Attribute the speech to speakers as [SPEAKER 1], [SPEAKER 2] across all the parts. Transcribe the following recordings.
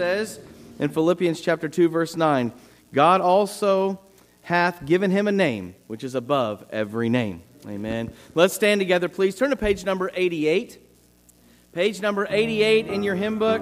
[SPEAKER 1] says in Philippians chapter 2, verse 9 God also hath given him a name which is above every name. Amen. Let's stand together, please. Turn to page number 88. Page number 88 in your hymn book.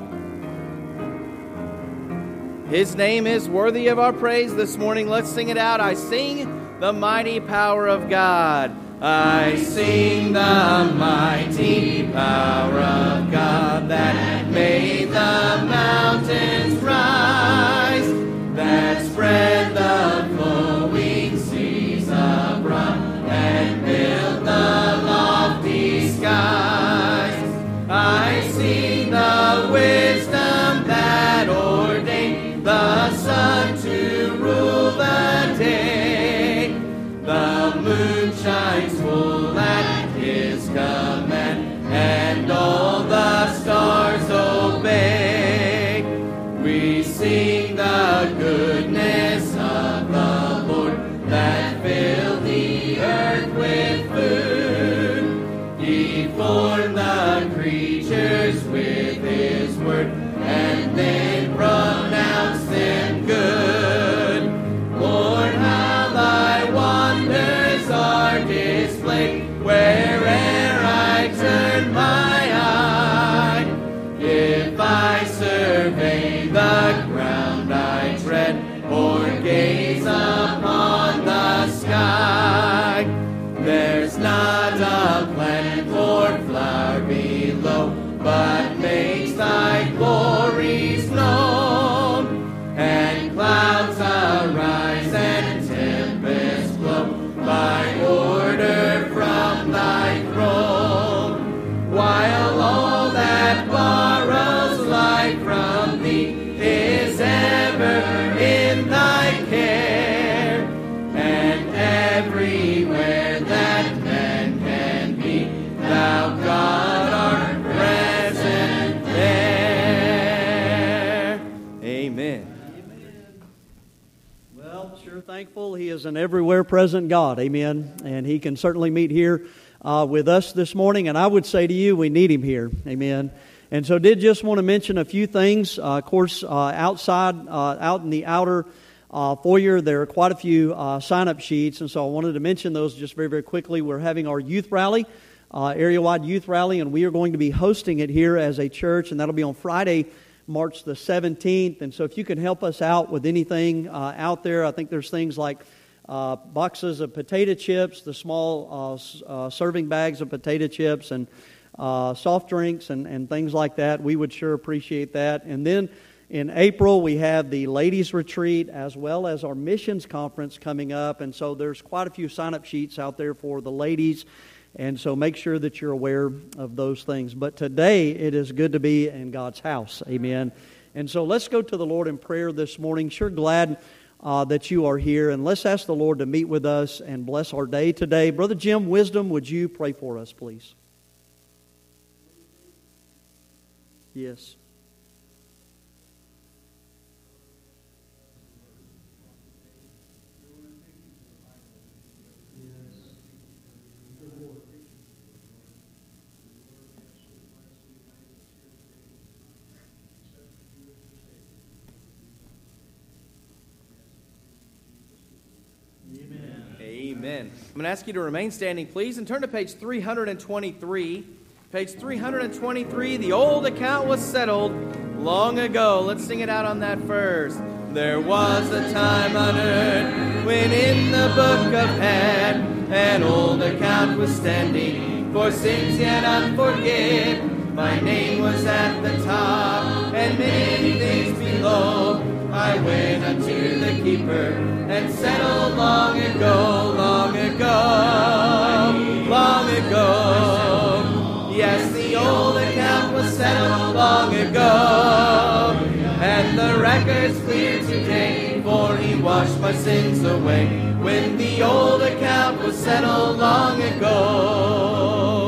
[SPEAKER 1] His name is worthy of our praise this morning. Let's sing it out. I sing the mighty power of God. I sing the mighty power of God that made the mountains rise, that spread the flowing seas abroad, and built the lofty skies. I sing the wisdom that ordained the sun is
[SPEAKER 2] an everywhere present God. Amen. And He can certainly meet here uh, with us this morning. And I would say to you, we need Him here. Amen. And so, did just want to mention a few things. Uh, of course, uh, outside, uh, out in the outer uh, foyer, there are quite a few uh, sign up sheets. And so, I wanted to mention those just very, very quickly. We're having our youth rally. Area wide youth rally, and we are going to be hosting it here as a church, and that'll be on Friday, March the 17th. And so, if you can help us out with anything uh, out there, I think there's things like uh, boxes of potato chips, the small uh, uh, serving bags of potato chips, and uh, soft drinks and, and things like that. We would sure appreciate that. And then in April, we have the ladies' retreat as well as our missions conference coming up. And so, there's quite a few sign up sheets out there for the ladies. And so make sure that you're aware of those things. But today it is good to be in God's house. Amen. And so let's go to the Lord in prayer this morning. Sure glad uh, that you are here. And let's ask the Lord to meet with us and bless our day today. Brother Jim, wisdom, would you pray for us, please? Yes.
[SPEAKER 1] Amen. I'm going to ask you to remain standing, please, and turn to page 323. Page 323, the old account was settled long ago. Let's sing it out on that first. There was a time on earth when in the book of head an old account was standing for sins yet unforgiven. My name was at the top and many things below. I went unto the keeper and settled long ago, long ago, long ago. Yes, the old account was settled long ago, and the record's clear today, for he washed my sins away. When the old account was settled long ago,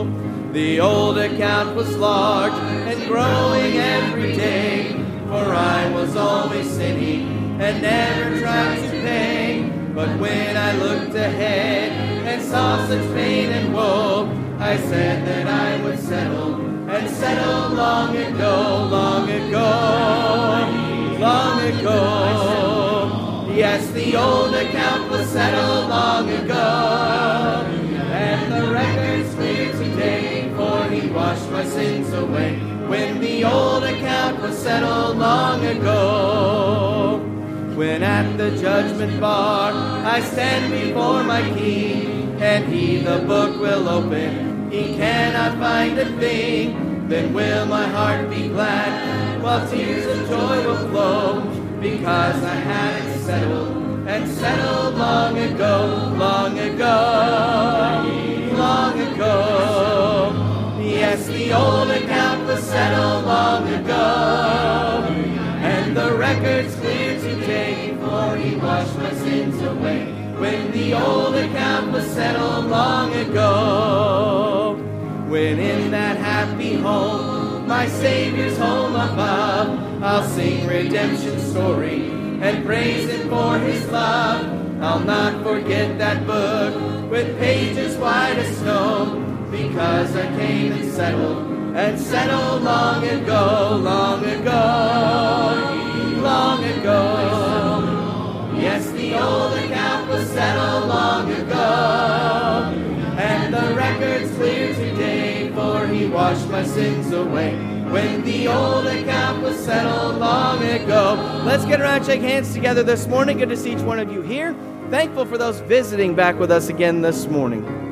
[SPEAKER 1] the old account was large and growing every day, for I was always sinning and never tried to pay. But when I looked ahead and saw such pain and woe, I said that I would settle and settled long ago, long ago, long ago. Yes, the old account was settled long ago, my sins away. When the old account was settled long ago, when at the judgment bar I stand before my King, and he the book will open, he cannot find a thing, then will my heart be glad, while tears of joy will flow, because I had it settled, and settled long ago, long ago, long ago. Yes, the old account was settled long ago, and the record's clear today, for he washed my sins away. When the old account was settled long ago, when in that happy home, my Savior's home above, I'll sing redemption's story and praise Him for His love. I'll not forget that book with pages white as snow, because I came and settled and settled long ago, long ago, long ago. Yes, the old account was settled long ago, and the record's clear today, for He washed my sins away. When the old account was settled long ago. Let's get around, shake hands together this morning. Good to see each one of you here. Thankful for those visiting back with us again this morning.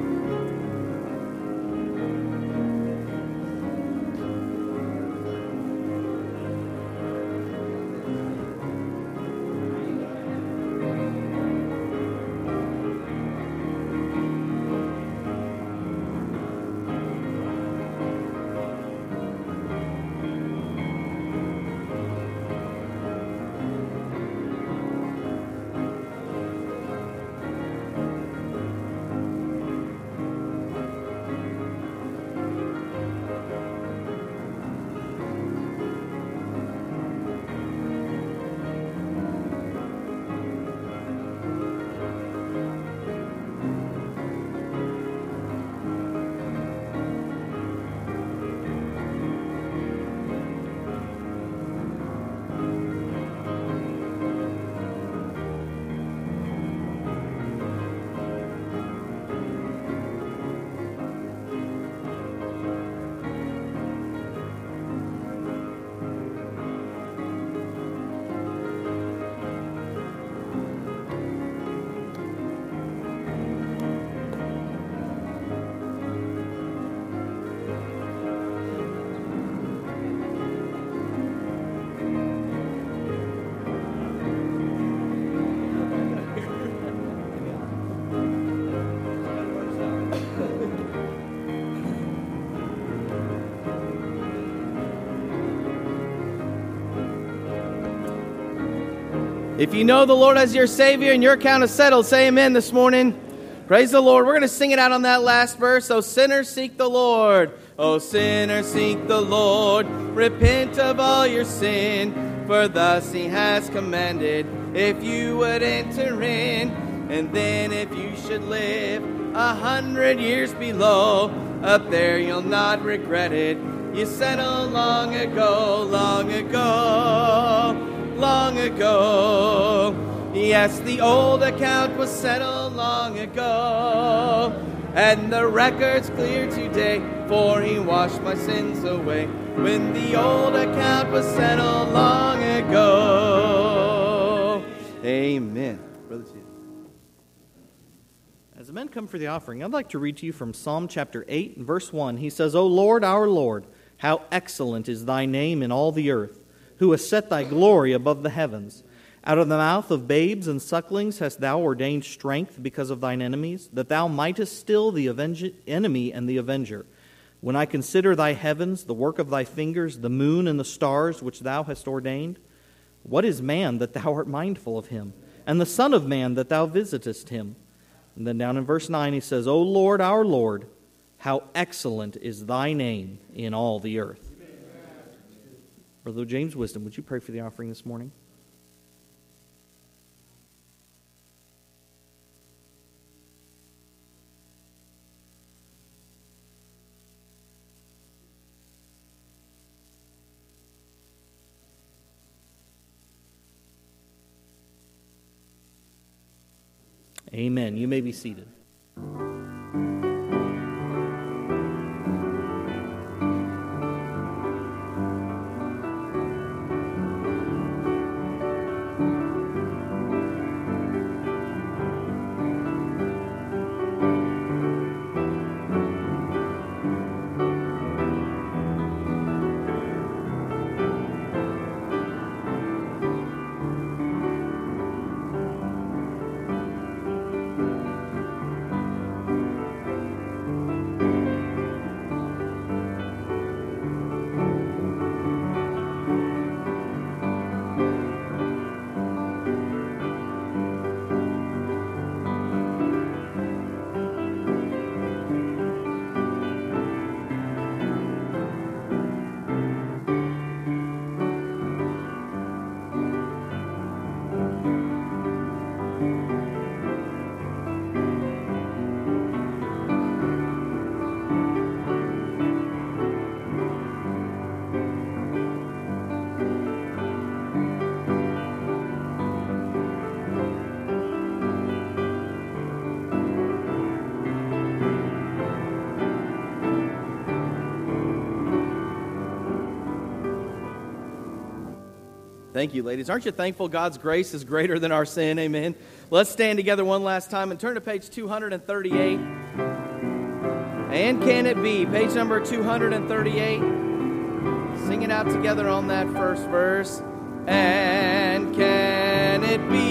[SPEAKER 1] If you know the Lord as your Savior and your account is settled, say amen this morning. Praise the Lord. We're going to sing it out on that last verse. Oh, sinners, seek the Lord. Oh, sinners, seek the Lord. Repent of all your sin, for thus he has commanded. If you would enter in, and then if you should live a hundred years below, up there you'll not regret it. You settled oh, long ago, long ago long ago. Yes, the old account was settled long ago, and the record's clear today, for he washed my sins away. When the old account was settled long ago. Amen. Brother
[SPEAKER 3] As the men come for the offering, I'd like to read to you from Psalm chapter 8 and verse 1. He says, O Lord, our Lord, how excellent is thy name in all the earth who hast set thy glory above the heavens. Out of the mouth of babes and sucklings hast thou ordained strength because of thine enemies, that thou mightest still the enemy and the avenger. When I consider thy heavens, the work of thy fingers, the moon and the stars which thou hast ordained, what is man that thou art mindful of him, and the Son of Man that thou visitest him? And then down in verse 9 he says, O Lord, our Lord, how excellent is thy name in all the earth. Brother James Wisdom, would you pray for the offering this morning? Amen. You may be seated.
[SPEAKER 1] Thank you, ladies. Aren't you thankful God's grace is greater than our sin? Amen. Let's stand together one last time and turn to page 238. And can it be? Page number 238. Sing it out together on that first verse. And can it be?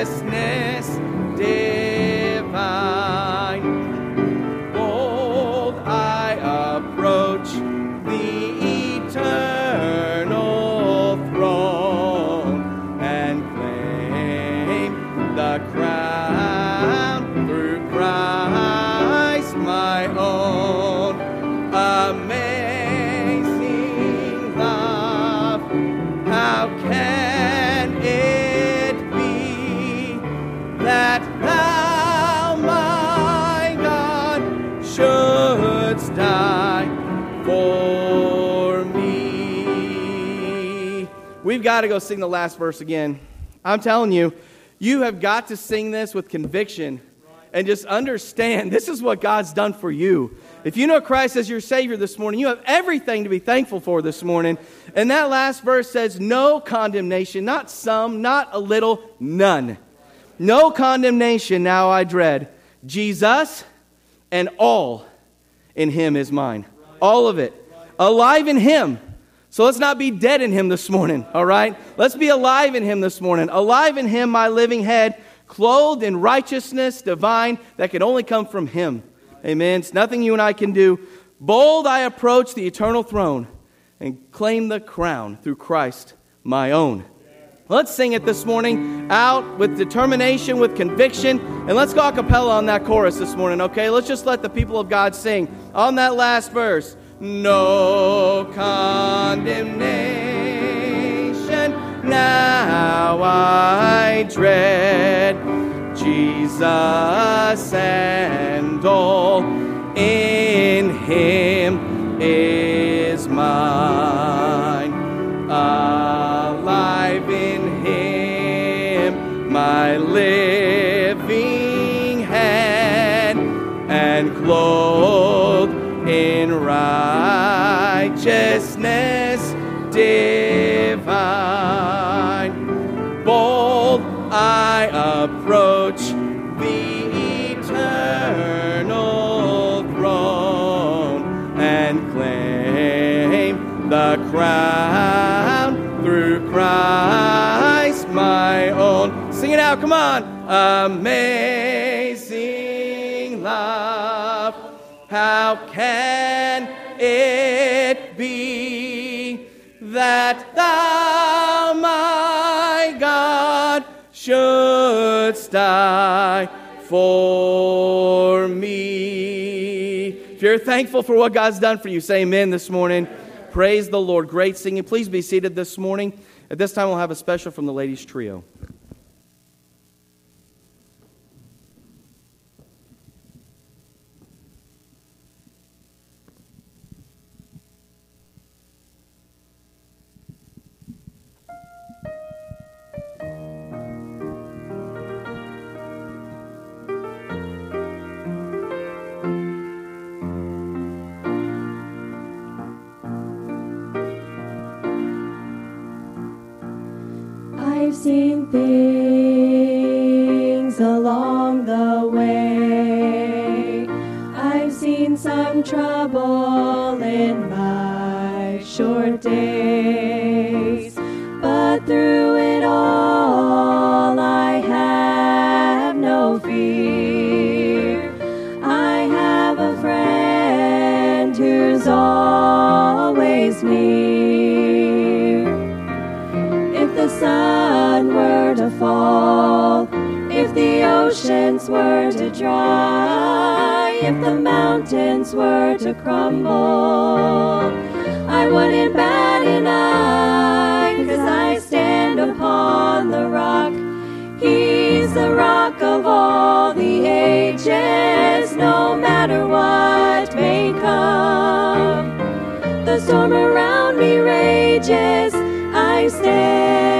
[SPEAKER 1] Righteousness divine. We've got to go sing the last verse again. I'm telling you, you have got to sing this with conviction and just understand this is what God's done for you. If you know Christ as your Savior this morning, you have everything to be thankful for this morning. And that last verse says, No condemnation, not some, not a little, none. No condemnation now I dread. Jesus and all in Him is mine. All of it. Alive in Him. So let's not be dead in Him this morning, all right? Let's be alive in Him this morning. Alive in Him, my living head, clothed in righteousness divine that can only come from Him. Amen. It's nothing you and I can do. Bold I approach the eternal throne and claim the crown through Christ, my own. Let's sing it this morning out with determination, with conviction, and let's go a cappella on that chorus this morning, okay? Let's just let the people of God sing on that last verse. No condemnation now I dread. Jesus and all in Him is mine. Alive in Him, my living in righteousness divine. Bold I approach the eternal throne and claim the crown through Christ my own. Sing it out, come on. Amazing love, how can it be that thou, my God, shouldst die for me? If you're thankful for what God's done for you, say amen this morning. Praise the Lord. Great singing. Please be seated this morning. At this time, we'll have a special from the ladies' trio.
[SPEAKER 4] Seen things along the way. I've seen some trouble in my short days. But through it all, I have no fear. I have a friend who's always near. Fall, if the oceans were to dry, if the mountains were to crumble, I wouldn't bat an eye, cause I stand upon the rock. He's the rock of all the ages, no matter what may come. The storm around me rages, I stand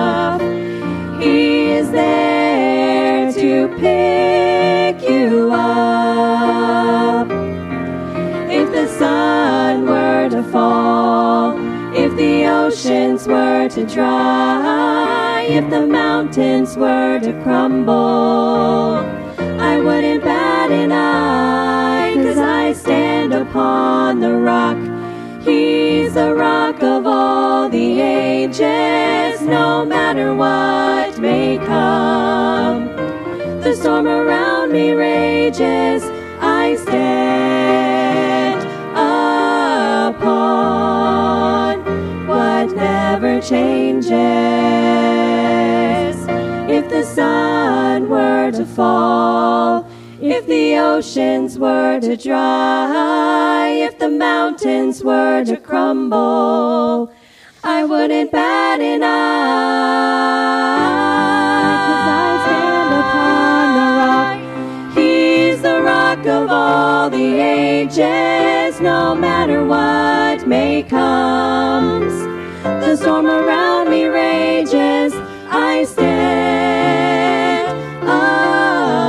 [SPEAKER 4] to if the mountains were to crumble, I wouldn't bat an eye, cause I stand upon the rock. He's the rock of all the ages, no matter what may come. The storm around me rages, never changes. If the sun were to fall, if the oceans were to dry, if the mountains were to crumble, I wouldn't bat an eye, 'cause I stand upon the rock. He's the rock of all the ages, no matter what may comes. Storm around me rages, I stand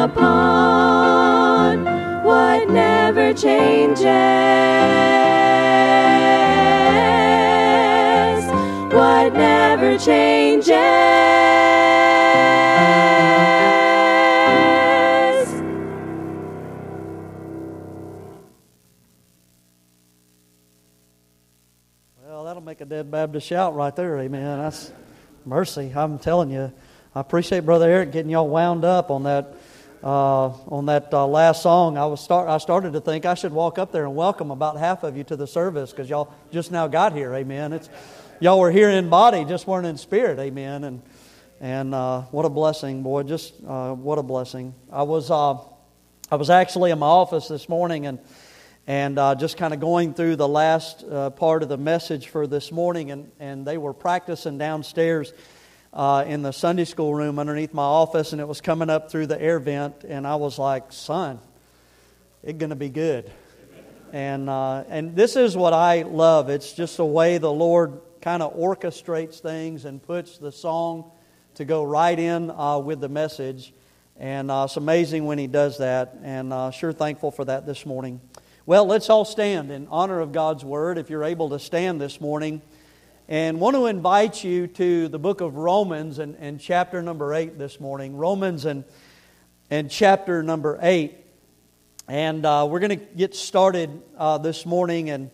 [SPEAKER 4] upon what never changes, what never changes.
[SPEAKER 2] Dead Baptist shout right there, amen. That's mercy. I'm telling you. I appreciate Brother Eric getting y'all wound up on that uh, on that uh, last song. I was start I started to think I should walk up there and welcome about half of you to the service because y'all just now got here, amen. It's y'all were here in body, just weren't in spirit, amen. And and uh, what a blessing, boy! Just uh, what a blessing. I was uh, I was actually in my office this morning and and uh, just kind of going through the last uh, part of the message for this morning, and, and they were practicing downstairs uh, in the Sunday school room underneath my office, and it was coming up through the air vent, and I was like, "Son, it's going to be good." And uh, and this is what I love. It's just the way the Lord kind of orchestrates things and puts the song to go right in uh, with the message. And uh, it's amazing when He does that, and sure thankful for that this morning. Well, let's all stand in honor of God's Word if you're able to stand this morning. And want to invite you to the book of Romans and, and chapter number 8 this morning. Romans and, and chapter number 8. And uh, we're going to get started uh, this morning and,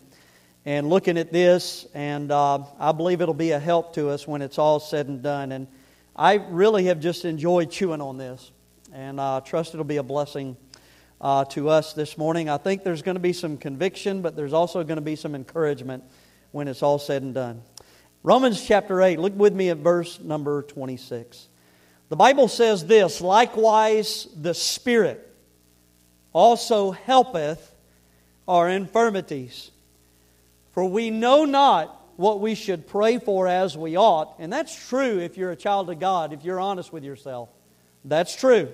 [SPEAKER 2] and looking at this. And uh, I believe it'll be a help to us when it's all said and done. And I really have just enjoyed chewing on this. And I trust it'll be a blessing uh, to us this morning. I think there's going to be some conviction, but there's also going to be some encouragement when it's all said and done. Romans chapter 8, look with me at verse number 26. The Bible says this Likewise, the Spirit also helpeth our infirmities. For we know not what we should pray for as we ought. And that's true if you're a child of God, if you're honest with yourself. That's true.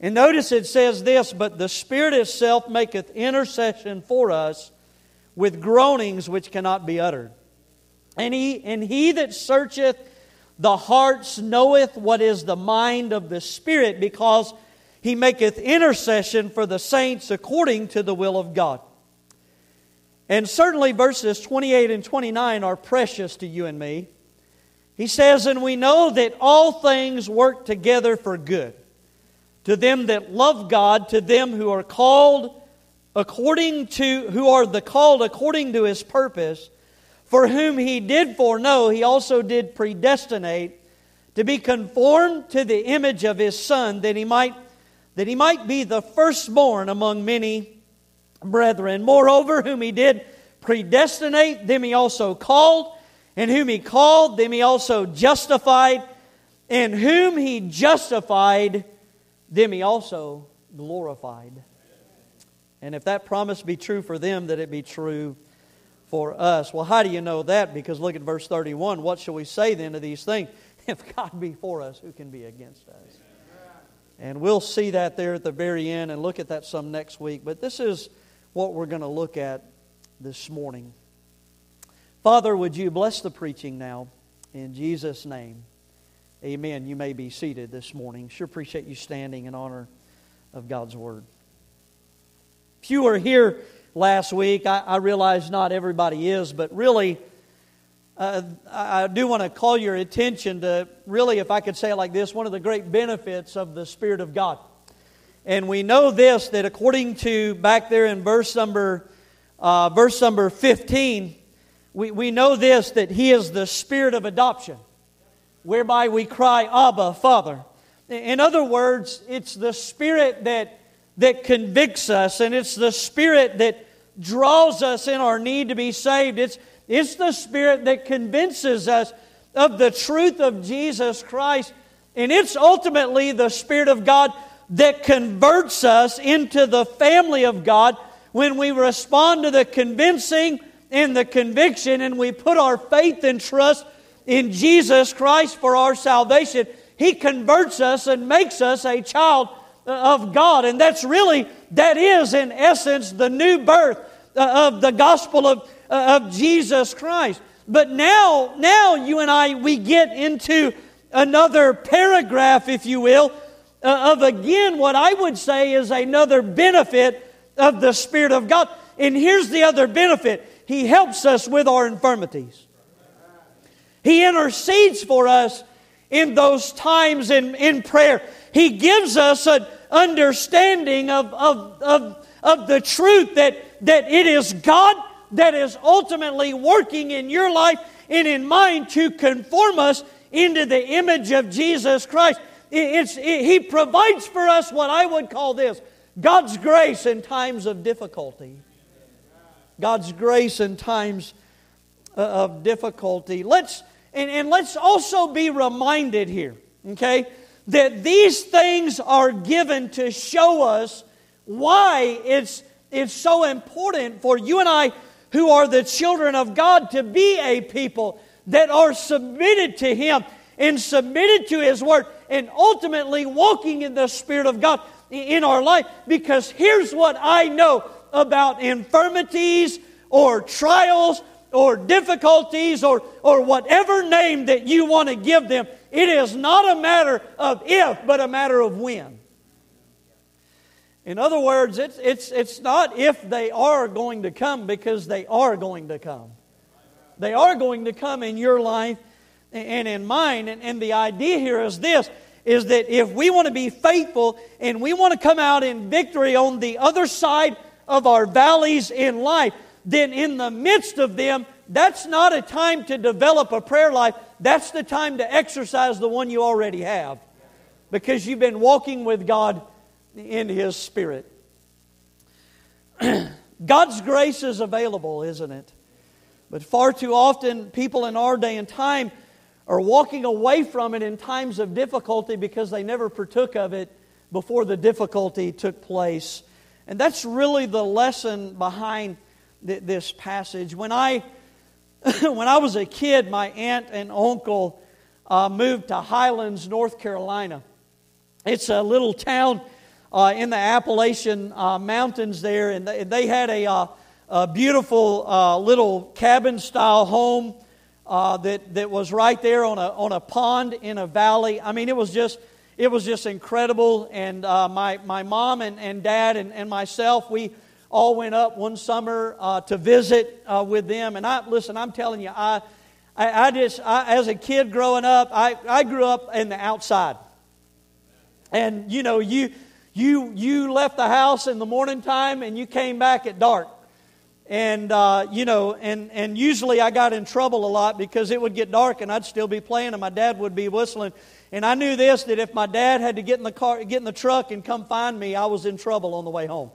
[SPEAKER 2] And notice it says this, but the Spirit itself maketh intercession for us with groanings which cannot be uttered. And he, and he that searcheth the hearts knoweth what is the mind of the Spirit, because he maketh intercession for the saints according to the will of God. And certainly verses 28 and 29 are precious to you and me. He says, And we know that all things work together for good to them that love God, to them who are called according to who are the called according to his purpose, for whom he did foreknow, he also did predestinate to be conformed to the image of his son, that he might that he might be the firstborn among many brethren. Moreover, whom he did predestinate, them he also called, and whom he called, them he also justified, and whom he justified, them he also glorified. And if that promise be true for them, that it be true for us. Well, how do you know that? Because look at verse 31. What shall we say then to these things? If God be for us, who can be against us? And we'll see that there at the very end and look at that some next week. But this is what we're going to look at this morning. Father, would you bless the preaching now? In Jesus' name, amen. You may be seated this morning. Sure appreciate you standing in honor of God's Word. If you were here last week, I, I realize not everybody is, but really, uh, I do want to call your attention to really, if I could say it like this, one of the great benefits of the Spirit of God. And we know this that according to back there in verse number, uh, verse number 15, we, we know this that He is the Spirit of adoption, whereby we cry, Abba, Father. In other words, it's the Spirit that, that convicts us, and it's the Spirit that draws us in our need to be saved. It's, it's the Spirit that convinces us of the truth of Jesus Christ. And it's ultimately the Spirit of God that converts us into the family of God when we respond to the convincing and the conviction and we put our faith and trust in Jesus Christ for our salvation. He converts us and makes us a child of God. And that's really, that is in essence the new birth of the gospel of uh, of Jesus Christ. But now, now you and I, we get into another paragraph, if you will, uh, of again what I would say is another benefit of the Spirit of God. And here's the other benefit He helps us with our infirmities. He intercedes for us in those times in, in prayer. He gives us an understanding of, of, of, of the truth that, that it is God that is ultimately working in your life and in mine to conform us into the image of Jesus Christ. It, he provides for us what I would call this God's grace in times of difficulty. God's grace in times uh, of difficulty. Let's and, and let's also be reminded here, okay, that these things are given to show us why it's it's so important for you and I who are the children of God to be a people that are submitted to Him and submitted to His Word and ultimately walking in the Spirit of God in our life. Because here's what I know about infirmities or trials or difficulties or, or whatever name that you want to give them. It is not a matter of if, but a matter of when. In other words, it's, it's, it's not if they are going to come because they are going to come. They are going to come in your life and in mine. And, and the idea here is this is that if we want to be faithful and we want to come out in victory on the other side of our valleys in life, then in the midst of them, that's not a time to develop a prayer life. That's the time to exercise the one you already have. Because you've been walking with God in His Spirit. God's grace is available, isn't it? But far too often, people in our day and time are walking away from it in times of difficulty because they never partook of it before the difficulty took place. And that's really the lesson behind this passage. When I, when I was a kid, my aunt and uncle uh, moved to Highlands, North Carolina. It's a little town uh, in the Appalachian uh, Mountains there, and they, they had a, uh, a beautiful uh, little cabin style home uh, that, that was right there on a, on a pond in a valley. I mean, it was just, it was just incredible. And uh, my, my mom and, and dad and, and myself, we all went up one summer to visit with them. And I, listen, I'm telling you, I, I, I just, I, as a kid growing up, I, I grew up in the outside. And, you know, you, you, you left the house in the morning time and you came back at dark. And, uh, you know, and, and usually I got in trouble a lot because it would get dark and I'd still be playing and my dad would be whistling. And I knew this that if my dad had to get in the car, get in the truck and come find me, I was in trouble on the way home.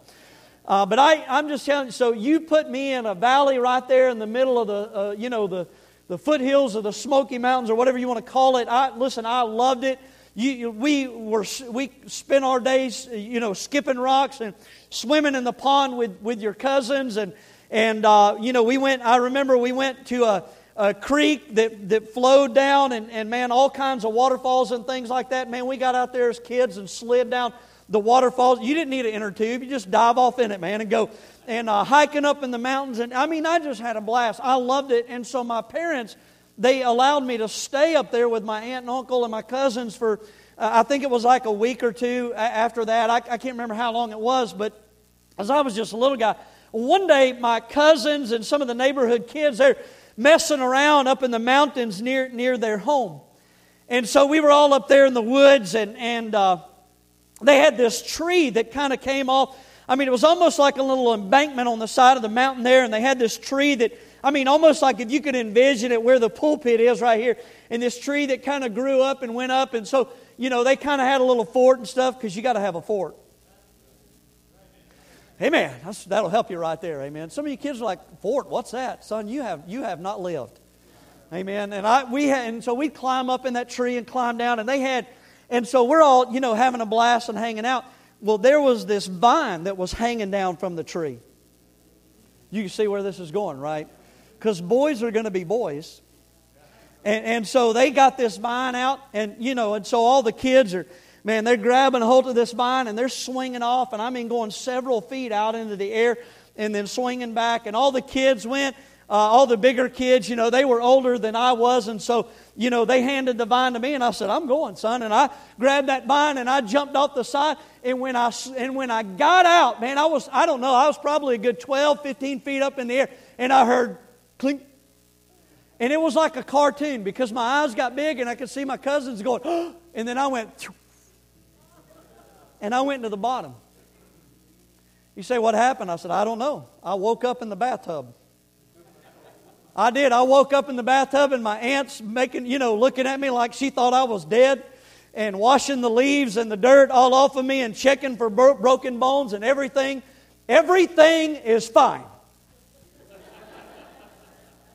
[SPEAKER 2] Uh, but I, I'm just telling you, so you put me in a valley right there in the middle of the, uh, you know, the, the foothills of the Smoky Mountains or whatever you want to call it. I, listen, I loved it. You, we were we spent our days, you know, skipping rocks and swimming in the pond with, with your cousins, and and uh, you know we went. I remember we went to a, a creek that that flowed down, and and man, all kinds of waterfalls and things like that. Man, we got out there as kids and slid down the waterfalls. You didn't need an inner tube; you just dive off in it, man, and go and uh, hiking up in the mountains. And I mean, I just had a blast. I loved it, and so my parents they allowed me to stay up there with my aunt and uncle and my cousins for, uh, I think it was like a week or two after that. I, I can't remember how long it was, but as I was just a little guy, one day my cousins and some of the neighborhood kids, they're messing around up in the mountains near, near their home. And so we were all up there in the woods, and, and uh, they had this tree that kind of came off. I mean, it was almost like a little embankment on the side of the mountain there, and they had this tree that, I mean, almost like if you could envision it where the pulpit is right here, and this tree that kind of grew up and went up. And so, you know, they kind of had a little fort and stuff because you got to have a fort. Amen. That's, that'll help you right there. Amen. Some of you kids are like, Fort, what's that? Son, you have, you have not lived. Amen. And I, we had, and so we'd climb up in that tree and climb down, and they had, and so we're all, you know, having a blast and hanging out. Well, there was this vine that was hanging down from the tree. You see where this is going, right? Because boys are going to be boys. And, and so they got this vine out, and, you know, and so all the kids are, man, they're grabbing hold of this vine and they're swinging off, and I mean going several feet out into the air and then swinging back. And all the kids went, uh, all the bigger kids, you know, they were older than I was, and so, you know, they handed the vine to me, and I said, I'm going, son. And I grabbed that vine and I jumped off the side. And when I, and when I got out, man, I was, I don't know, I was probably a good 12, 15 feet up in the air, and I heard clink. And it was like a cartoon because my eyes got big and I could see my cousins going, oh, and then I went, and I went to the bottom. You say, What happened? I said, I don't know. I woke up in the bathtub. I did. I woke up in the bathtub and my aunt's making, you know, looking at me like she thought I was dead and washing the leaves and the dirt all off of me and checking for bro- broken bones and everything. Everything is fine.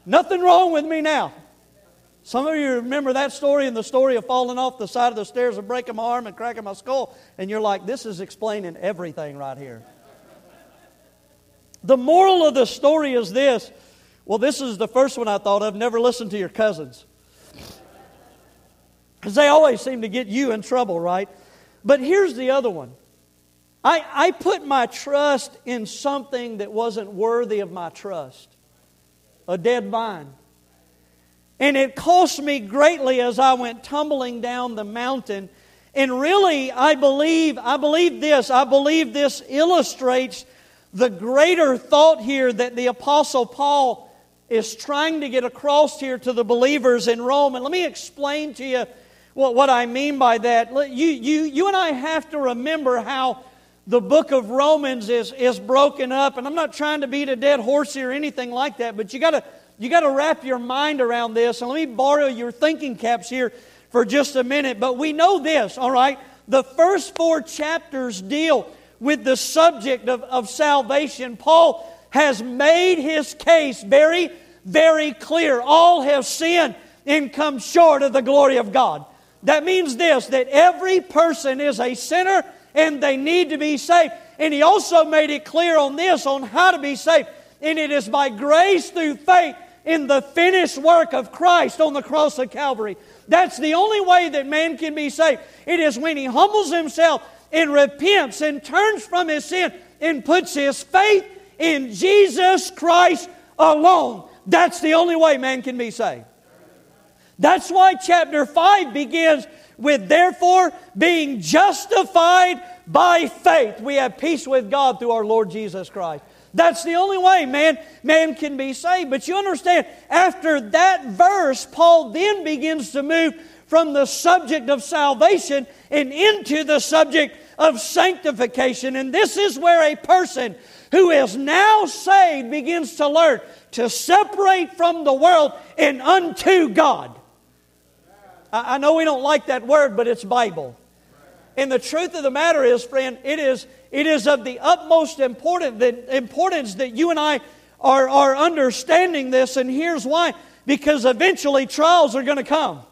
[SPEAKER 2] Nothing wrong with me now. Some of you remember that story and the story of falling off the side of the stairs and breaking my arm and cracking my skull, and you're like, this is explaining everything right here. The moral of the story is this. Well, this is the first one I thought of. Never listen to your cousins. Because they always seem to get you in trouble, right? But here's the other one I, I put my trust in something that wasn't worthy of my trust a dead vine. And it cost me greatly as I went tumbling down the mountain. And really, I believe, I believe this, I believe this illustrates the greater thought here that the Apostle Paul is trying to get across here to the believers in Rome. And let me explain to you what, what I mean by that. You, you, you and I have to remember how the book of Romans is, is broken up. And I'm not trying to beat a dead horse here or anything like that, but you got to you got to wrap your mind around this. And let me borrow your thinking caps here for just a minute. But we know this, all right? The first four chapters deal with the subject of, of salvation. Paul has made his case very, very clear. All have sinned and come short of the glory of God. That means this that every person is a sinner and they need to be saved. And he also made it clear on this, on how to be saved. And it is by grace through faith in the finished work of Christ on the cross of Calvary. That's the only way that man can be saved. It is when he humbles himself and repents and turns from his sin and puts his faith in Jesus Christ alone. That's the only way man can be saved. That's why chapter 5 begins with, therefore, being justified by faith. We have peace with God through our Lord Jesus Christ. That's the only way man, man can be saved. But you understand, after that verse, Paul then begins to move from the subject of salvation and into the subject of sanctification. And this is where a person who is now saved begins to learn to separate from the world and unto God. I, I know we don't like that word, but it's Bible. And the truth of the matter is, friend, it is it is of the utmost important that, importance that you and I are, are understanding this, and here's why. Because eventually trials are going to come.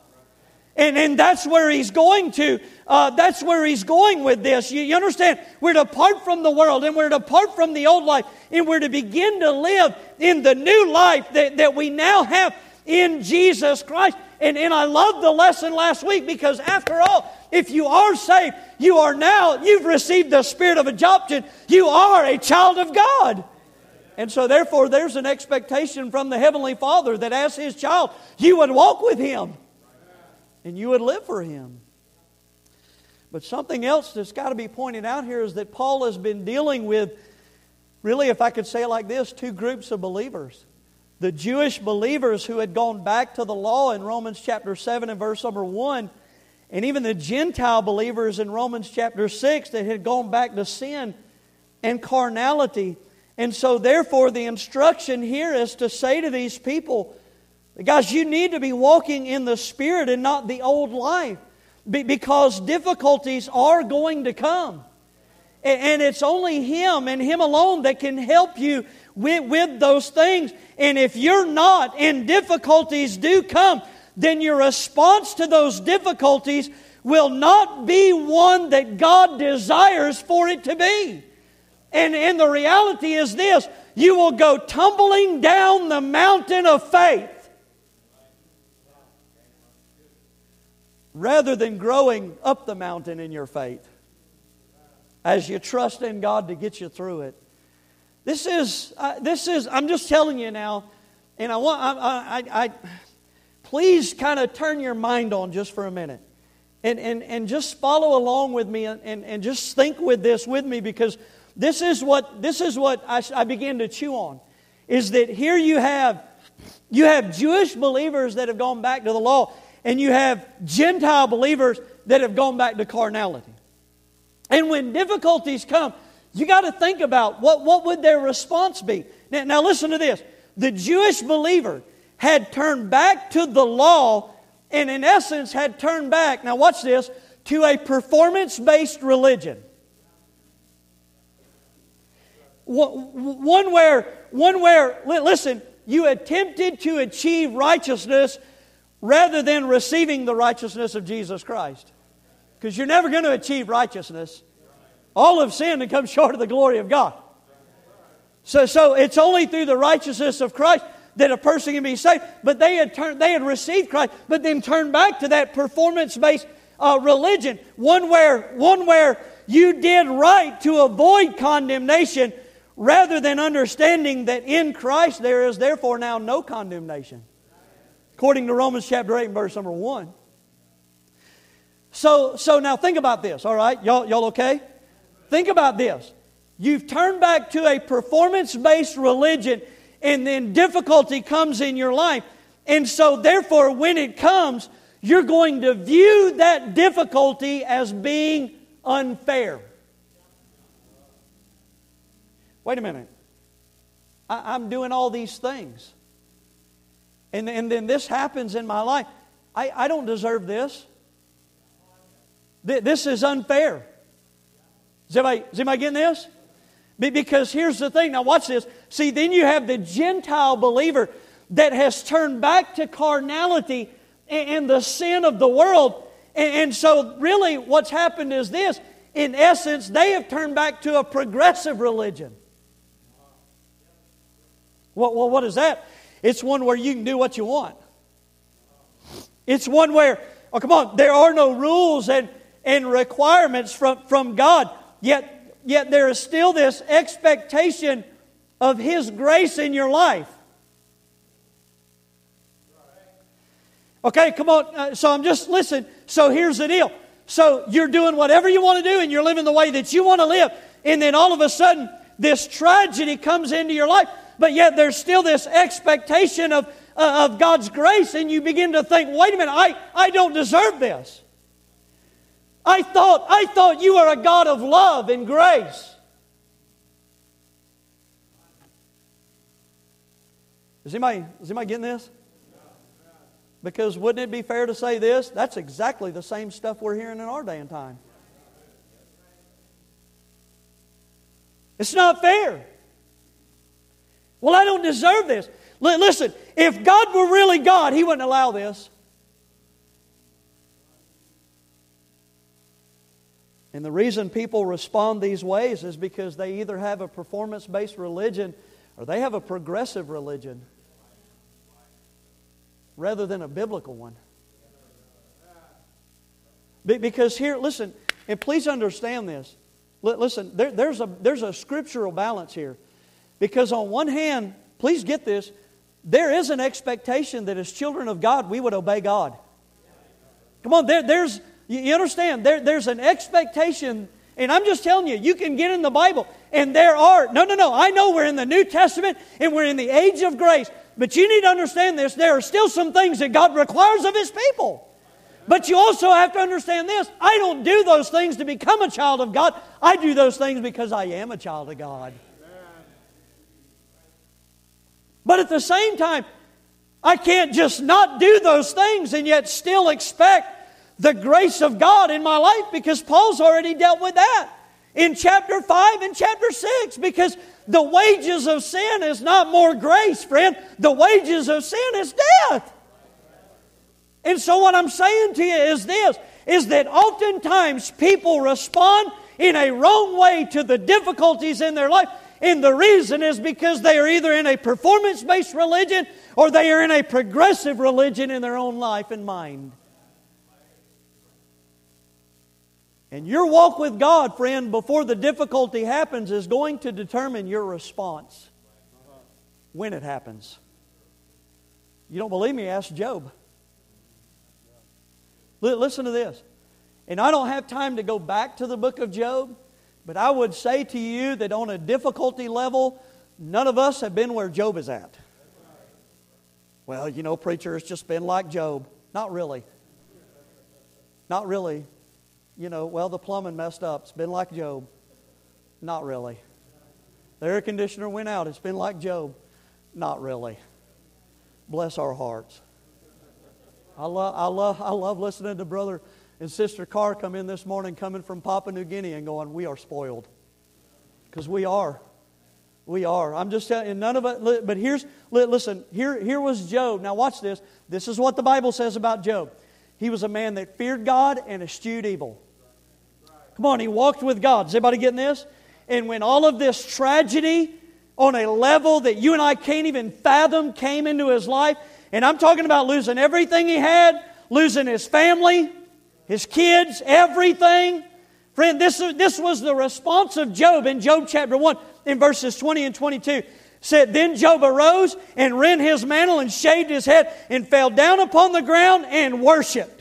[SPEAKER 2] And, and that's where he's going to. Uh, that's where he's going with this. You, you, understand? We're to depart from the world and we're to depart from the old life and we're to begin to live in the new life that, that we now have in Jesus Christ. And, and I love the lesson last week because, after all, if you are saved, you are now, you've received the spirit of adoption. You are a child of God. And so, therefore, there's an expectation from the Heavenly Father that as His child, you would walk with Him and you would live for Him. But something else that's got to be pointed out here is that Paul has been dealing with, really, if I could say it like this, two groups of believers. The Jewish believers who had gone back to the law in Romans chapter 7 and verse number 1, and even the Gentile believers in Romans chapter 6 that had gone back to sin and carnality. And so, therefore, the instruction here is to say to these people, guys, you need to be walking in the Spirit and not the old life because difficulties are going to come. And it's only Him and Him alone that can help you with, with those things. And if you're not and difficulties do come, then your response to those difficulties will not be one that God desires for it to be. And, and the reality is this you will go tumbling down the mountain of faith rather than growing up the mountain in your faith as you trust in God to get you through it. This is, uh, this is I'm just telling you now, and I want, I, I, I please kind of turn your mind on just for a minute. And, and, and just follow along with me and, and, and just think with this with me because this is what, this is what I, I began to chew on. Is that here you have, you have Jewish believers that have gone back to the law, and you have Gentile believers that have gone back to carnality. And when difficulties come, you got to think about what, what would their response be. Now, now listen to this. The Jewish believer had turned back to the law and in essence had turned back, now watch this, to a performance-based religion. One where, one where, listen, you attempted to achieve righteousness rather than receiving the righteousness of Jesus Christ. Because you're never going to achieve righteousness. All have sinned and come short of the glory of God. So, so it's only through the righteousness of Christ that a person can be saved. But they had turned, they had received Christ, but then turned back to that performance-based uh, religion, one where, one where you did right to avoid condemnation, rather than understanding that in Christ there is therefore now no condemnation. According to Romans chapter 8 and verse number 1. So, so now think about this, all right? Y'all, y'all okay? Think about this. You've turned back to a performance based religion, and then difficulty comes in your life. And so, therefore, when it comes, you're going to view that difficulty as being unfair. Wait a minute. I, am doing all these things. And, and then this happens in my life. I, I don't deserve this. This is unfair. Is anybody, is anybody getting this? Because here's the thing. Now, watch this. See, then you have the Gentile believer that has turned back to carnality and the sin of the world. And so, really, what's happened is this. In essence, they have turned back to a progressive religion. Well, well, what is that? It's one where you can do what you want. It's one where, oh, come on, there are no rules and, and requirements from, from God, yet, yet there is still this expectation of His grace in your life. Okay, come on. Uh, so I'm just, listen. So here's the deal. So you're doing whatever you want to do and you're living the way that you want to live. And then all of a sudden, this tragedy comes into your life but yet there's still this expectation of, uh, of God's grace, and you begin to think, wait a minute, I, I don't deserve this. I thought, I thought you were a God of love and grace. Is anybody, is anybody getting this? Because wouldn't it be fair to say this? That's exactly the same stuff we're hearing in our day and time. It's not fair. Well, I don't deserve this. L- listen, if God were really God, He wouldn't allow this. And the reason people respond these ways is because they either have a performance based religion or they have a progressive religion rather than a biblical one. Because here, listen, and please understand this. Listen, there, there's, a, there's a scriptural balance here. Because, on one hand, please get this, there is an expectation that as children of God, we would obey God. Come on, there, there's, you understand, there, there's an expectation, and I'm just telling you, you can get in the Bible, and there are, no, no, no, I know we're in the New Testament and we're in the age of grace, but you need to understand this. There are still some things that God requires of His people. But you also have to understand this I don't do those things to become a child of God, I do those things because I am a child of God. But at the same time, I can't just not do those things and yet still expect the grace of God in my life because Paul's already dealt with that in chapter 5 and chapter 6 because the wages of sin is not more grace, friend. The wages of sin is death. And so what I'm saying to you is this is that oftentimes people respond in a wrong way to the difficulties in their life. And the reason is because they are either in a performance based religion or they are in a progressive religion in their own life and mind. And your walk with God, friend, before the difficulty happens is going to determine your response when it happens. You don't believe me? Ask Job. Listen to this. And I don't have time to go back to the book of Job, but I would say to you that on a difficulty level, none of us have been where Job is at. Well, you know, preacher, it's just been like Job. Not really. Not really you know, well, the plumbing messed up. It's been like Job. Not really. The air conditioner went out. It's been like Job. Not really. Bless our hearts. I love, I love, I love listening to brother and sister Carr come in this morning, coming from Papua New Guinea, and going, "We are spoiled," because we are. We are. I'm just telling you, none of it. But here's, listen. Here, here was Job. Now watch this. This is what the Bible says about Job. He was a man that feared God and eschewed evil. Come on, he walked with God. Is anybody getting this? And when all of this tragedy on a level that you and I can't even fathom came into his life, and I'm talking about losing everything he had, losing his family, his kids, everything. Friend, this, this was the response of Job in Job chapter 1 in verses 20 and 22. Said, Then Job arose and rent his mantle and shaved his head and fell down upon the ground and worshiped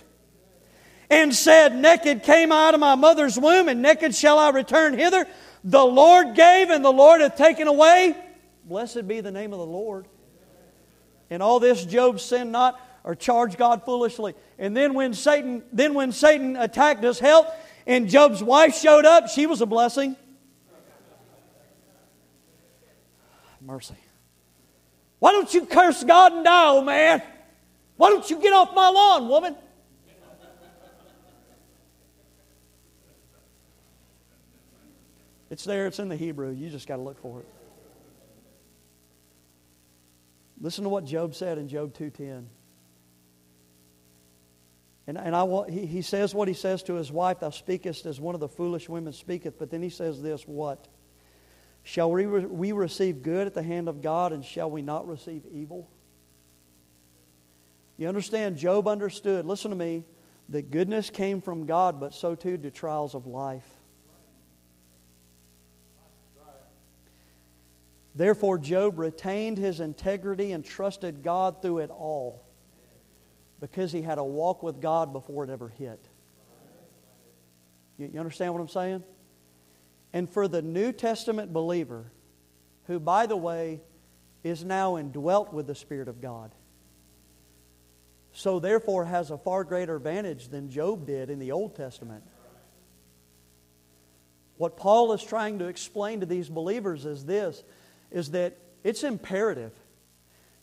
[SPEAKER 2] and said, Naked came I out of my mother's womb, and naked shall I return hither. The Lord gave, and the Lord hath taken away. Blessed be the name of the Lord. And all this Job sinned not or charge God foolishly. And then when Satan, then when Satan attacked us, health, and Job's wife showed up, she was a blessing. Mercy. Why don't you curse God and die, old man? Why don't you get off my lawn, woman? It's there, it's in the Hebrew. You just got to look for it. Listen to what Job said in Job 2.10. And, and I want, he, he says what he says to his wife, Thou speakest as one of the foolish women speaketh. But then he says this, What? Shall we, re- we receive good at the hand of God, and shall we not receive evil? You understand, Job understood, listen to me, that goodness came from God, but so too do trials of life. Therefore, Job retained his integrity and trusted God through it all because he had a walk with God before it ever hit. You, understand what I'm saying? And for the New Testament believer, who, by the way, is now indwelt with the Spirit of God, so therefore has a far greater advantage than Job did in the Old Testament. What Paul is trying to explain to these believers is this is that it's imperative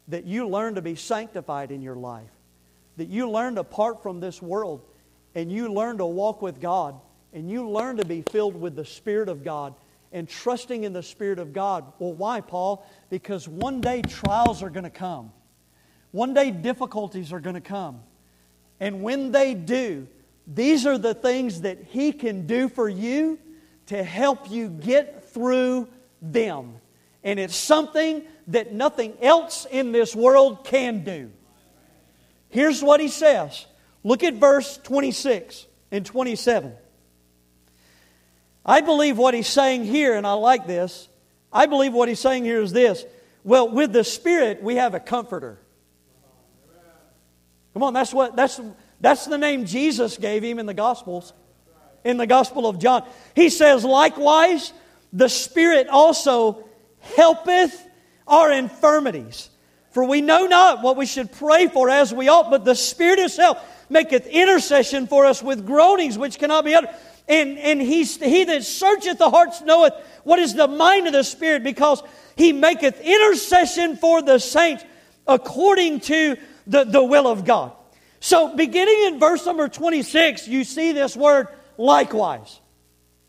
[SPEAKER 2] that you learn to be sanctified in your life, that you learn apart from this world, and you learn to walk with God, and you learn to be filled with the Spirit of God and trusting in the Spirit of God. Well, why, Paul? Because one day trials are going to come, one day difficulties are going to come. And when they do, these are the things that He can do for you to help you get through them. And it's something that nothing else in this world can do. Here's what he says. Look at verse 26 and 27. I believe what he's saying here, and I like this, I believe what he's saying here is this. Well, with the Spirit, we have a comforter. Come on, that's what that's that's the name Jesus gave him in the Gospels. In the Gospel of John. He says, likewise, the Spirit also helpeth our infirmities. For we know not what we should pray for as we ought, but the Spirit itself maketh intercession for us with groanings which cannot be uttered. And, and he's, he that searcheth the hearts knoweth what is the mind of the Spirit, because he maketh intercession for the saints according to the, the will of God. So, beginning in verse number 26, you see this word likewise.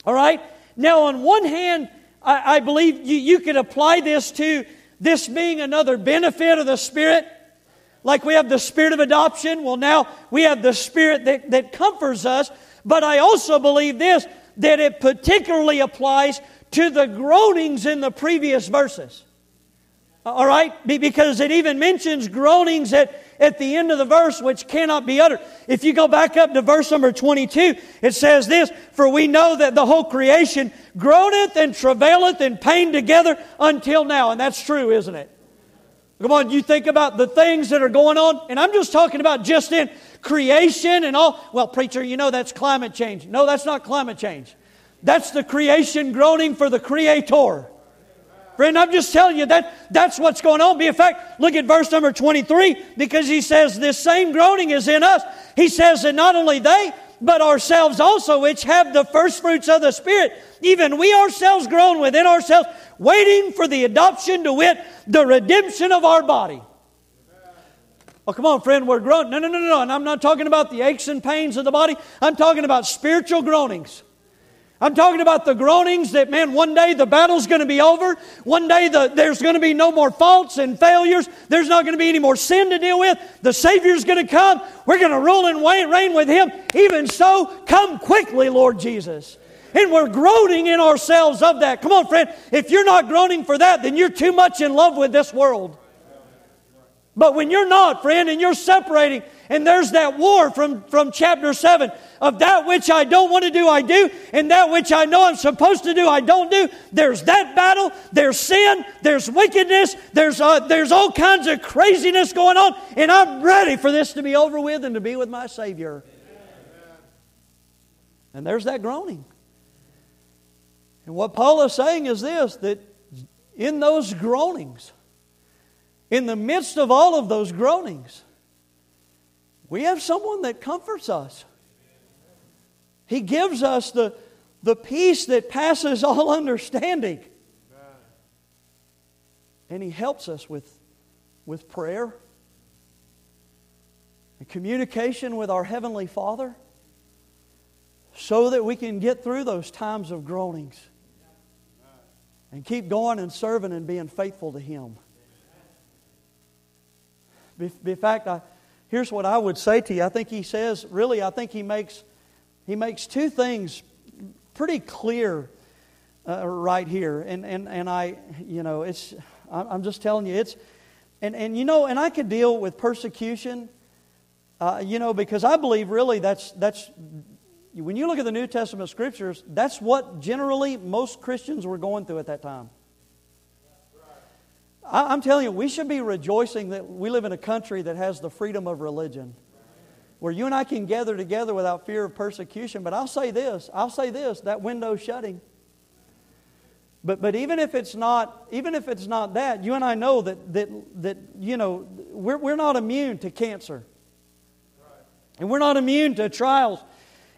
[SPEAKER 2] All right? Now, on one hand, I, I believe you, you could apply this to this being another benefit of the Spirit. Like we have the Spirit of adoption, well, now we have the Spirit that, that comforts us. But I also believe this that it particularly applies to the groanings in the previous verses. Uh, all right? Because it even mentions groanings at, at the end of the verse which cannot be uttered. If you go back up to verse number 22, it says this For we know that the whole creation groaneth and travaileth in pain together until now. And that's true, isn't it? Come on, you think about the things that are going on, and I'm just talking about just in creation and all. Well, preacher, you know that's climate change. No, that's not climate change. That's the creation groaning for the Creator. Friend, I'm just telling you that that's what's going on. Be in fact, look at verse number 23 because he says this same groaning is in us. He says that not only they, but ourselves also, which have the first fruits of the Spirit, even we ourselves groan within ourselves, waiting for the adoption to wit, the redemption of our body. Oh, come on, friend, we're groaning. No, no, no, no. And I'm not talking about the aches and pains of the body. I'm talking about spiritual groanings. I'm talking about the groanings that, man, one day the battle's going to be over. One day the, there's going to be no more faults and failures. There's not going to be any more sin to deal with. The Savior's going to come. We're going to rule and reign with Him. Even so, come quickly, Lord Jesus. And we're groaning in ourselves of that. Come on, friend. If you're not groaning for that, then you're too much in love with this world. But when you're not, friend, and you're separating, and there's that war from, from chapter 7 of that which I don't want to do, I do, and that which I know I'm supposed to do, I don't do. There's that battle, there's sin, there's wickedness, there's, uh, there's all kinds of craziness going on, and I'm ready for this to be over with and to be with my Savior. And there's that groaning. And what Paul is saying is this that in those groanings, in the midst of all of those groanings, we have someone that comforts us. He gives us the, the peace that passes all understanding. And He helps us with, with prayer and communication with our Heavenly Father so that we can get through those times of groanings and keep going and serving and being faithful to Him. In fact, I, here's what I would say to you. I think he says, really, I think he makes, he makes two things pretty clear uh, right here. And, and, and I, you know, it's, I'm just telling you, it's, and, and you know, and I could deal with persecution, uh, you know, because I believe really that's, that's, when you look at the New Testament scriptures, that's what generally most Christians were going through at that time. I'm telling you, we should be rejoicing that we live in a country that has the freedom of religion, where you and I can gather together without fear of persecution. But I'll say this I'll say this that window's shutting. But, but even if it's not even if it's not that, you and I know that that, that you know we're, we're not immune to cancer. And we're not immune to trials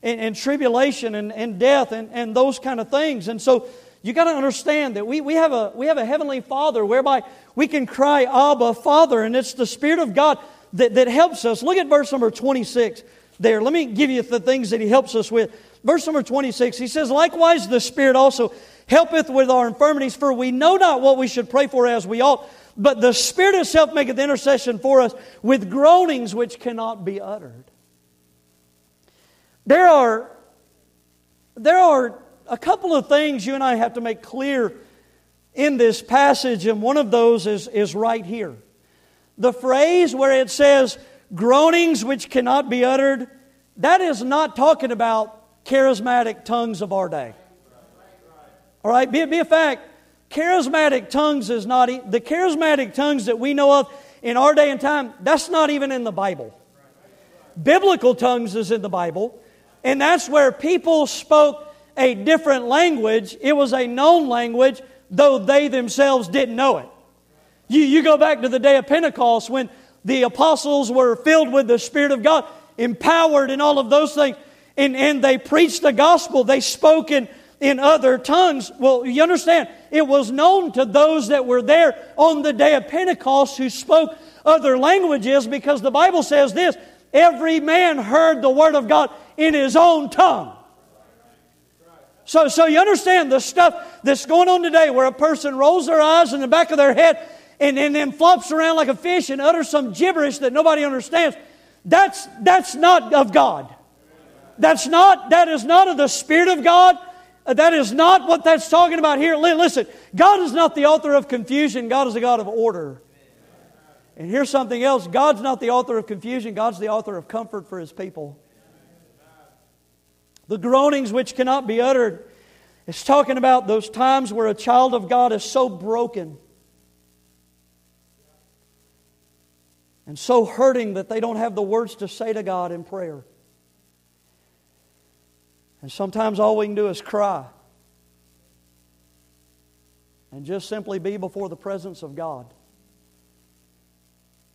[SPEAKER 2] and, and tribulation and, and death and, and those kind of things. And so you got to understand that we, we, have a, we have a heavenly Father whereby we can cry, Abba, Father, and it's the Spirit of God that, that helps us. Look at verse number 26 there. Let me give you the things that He helps us with. Verse number 26, He says, Likewise, the Spirit also helpeth with our infirmities, for we know not what we should pray for as we ought, but the Spirit itself maketh intercession for us with groanings which cannot be uttered. There are, there are a couple of things you and I have to make clear in this passage, and one of those is, is right here. The phrase where it says, groanings which cannot be uttered, that is not talking about charismatic tongues of our day. All right, be, be a fact, charismatic tongues is not, the charismatic tongues that we know of in our day and time, that's not even in the Bible. Biblical tongues is in the Bible, and that's where people spoke a different language. It was a known language, though they themselves didn't know it. You, you go back to the day of Pentecost when the apostles were filled with the Spirit of God, empowered and all of those things, and, and they preached the gospel. They spoke in, in other tongues. Well, you understand, it was known to those that were there on the day of Pentecost who spoke other languages because the Bible says this every man heard the word of God in his own tongue. So, so you understand the stuff that's going on today where a person rolls their eyes in the back of their head and, and then flops around like a fish and utters some gibberish that nobody understands. That's, that's not of God. That's not, that is not of the Spirit of God. Uh, That is not what that's talking about here. Listen, God is not the author of confusion, God is a God of order. And here's something else God's not the author of confusion, God's the author of comfort for His people. The groanings which cannot be uttered. It's talking about those times where a child of God is so broken and so hurting that they don't have the words to say to God in prayer. And sometimes all we can do is cry and just simply be before the presence of God.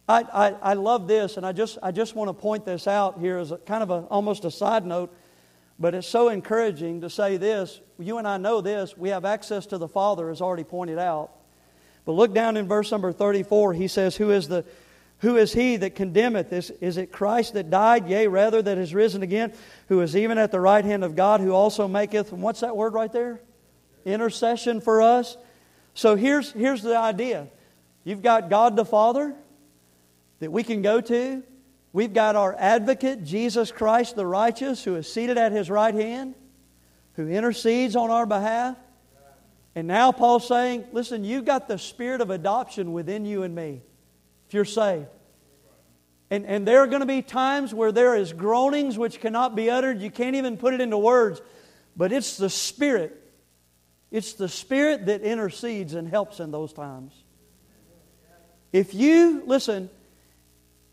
[SPEAKER 2] I, I, I love this, and I just, I just want to point this out here as a, kind of a, almost a side note, but it's so encouraging to say this. You and I know this. We have access to the Father, as already pointed out. But look down in verse number 34. He says, Who is, the, who is he that condemneth? Is, is it Christ that died, yea, rather that is risen again, who is even at the right hand of God, who also maketh, and what's that word right there? Intercession for us. So here's, here's the idea you've got God the Father that we can go to. We've got our advocate, Jesus Christ the righteous, who is seated at his right hand, who intercedes on our behalf. And now Paul's saying, listen, you've got the spirit of adoption within you and me if you're saved. And, and there are going to be times where there is groanings which cannot be uttered. You can't even put it into words. But it's the Spirit. It's the Spirit that intercedes and helps in those times. If you, listen,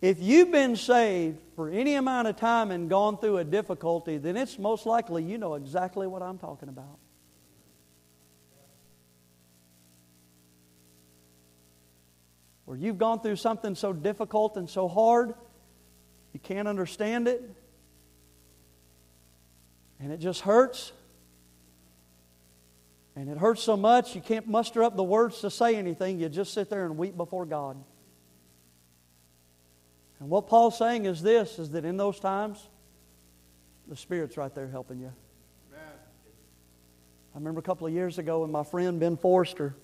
[SPEAKER 2] if you've been saved for any amount of time and gone through a difficulty, then it's most likely you know exactly what I'm talking about. Where you've gone through something so difficult and so hard, you can't understand it, and it just hurts. And it hurts so much you can't muster up the words to say anything. You just sit there and weep before God. And what Paul's saying is this is that in those times, the Spirit's right there helping you. I remember a couple of years ago when my friend Ben Forrester,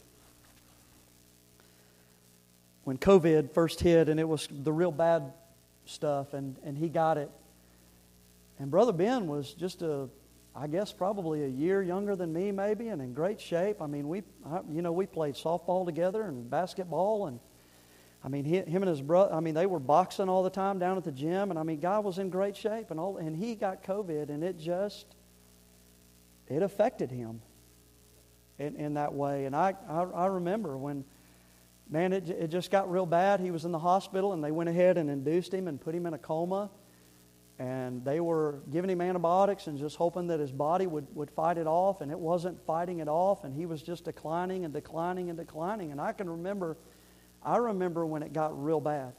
[SPEAKER 2] when COVID first hit and it was the real bad stuff, and, and he got it. And Brother Ben was just a, I guess probably a year younger than me, maybe, and in great shape. I mean, we, you know, we played softball together and basketball, and I mean, him and his brother, I mean, they were boxing all the time down at the gym, and I mean, God was in great shape, and all, and he got COVID, and it just, it affected him in, in that way. And I, I, I remember when, man, it, it just got real bad. He was in the hospital, and they went ahead and induced him and put him in a coma. And they were giving him antibiotics and just hoping that his body would, would fight it off, and it wasn't fighting it off, and he was just declining and declining and declining. And I can remember, I remember when it got real bad.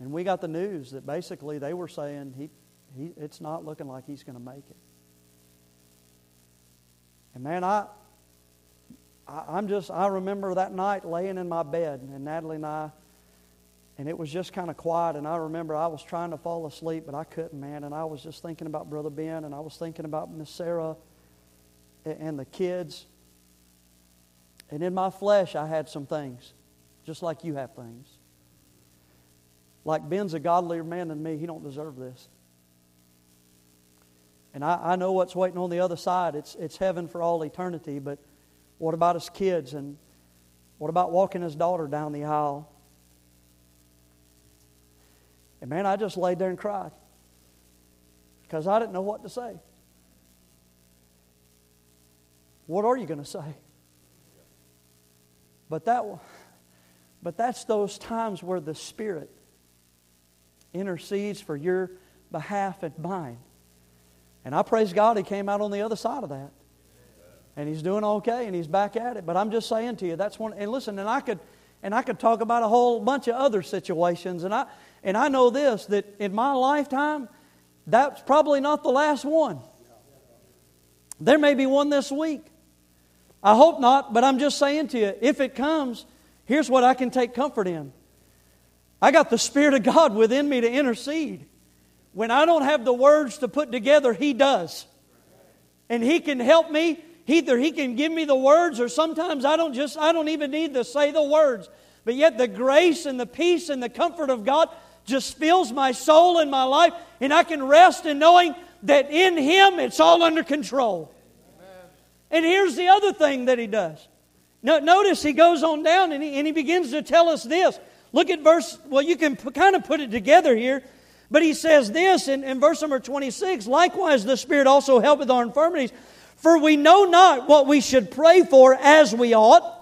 [SPEAKER 2] And we got the news that basically they were saying he, he, it's not looking like he's going to make it. And man, I, I, I'm just, I remember that night laying in my bed, and Natalie and I, and it was just kind of quiet. And I remember I was trying to fall asleep, but I couldn't, man. And I was just thinking about Brother Ben, and I was thinking about Miss Sarah and, and the kids. And in my flesh, I had some things, just like you have things. Like Ben's a godlier man than me, he don't deserve this. And I, I know what's waiting on the other side. It's, it's heaven for all eternity, but what about his kids? And what about walking his daughter down the aisle? And man, I just laid there and cried because I didn't know what to say. What are you going to say? But that, but that's those times where the Spirit intercedes for your behalf and mine. And I praise God he came out on the other side of that. And he's doing okay and he's back at it. But I'm just saying to you, that's one and listen, and I could and I could talk about a whole bunch of other situations. And I and I know this that in my lifetime, that's probably not the last one. There may be one this week. I hope not, but I'm just saying to you, if it comes, here's what I can take comfort in. I got the Spirit of God within me to intercede. When I don't have the words to put together, He does. And He can help me. Either He can give me the words, or sometimes I don't just, I don't even need to say the words. But yet the grace and the peace and the comfort of God just fills my soul and my life, and I can rest in knowing that in Him it's all under control. And here's the other thing that He does. Notice He goes on down and he, and he begins to tell us this. Look at verse, well, you can p- kind of put it together here. But he says this in, in verse number 26 Likewise, the Spirit also helpeth our infirmities, for we know not what we should pray for as we ought.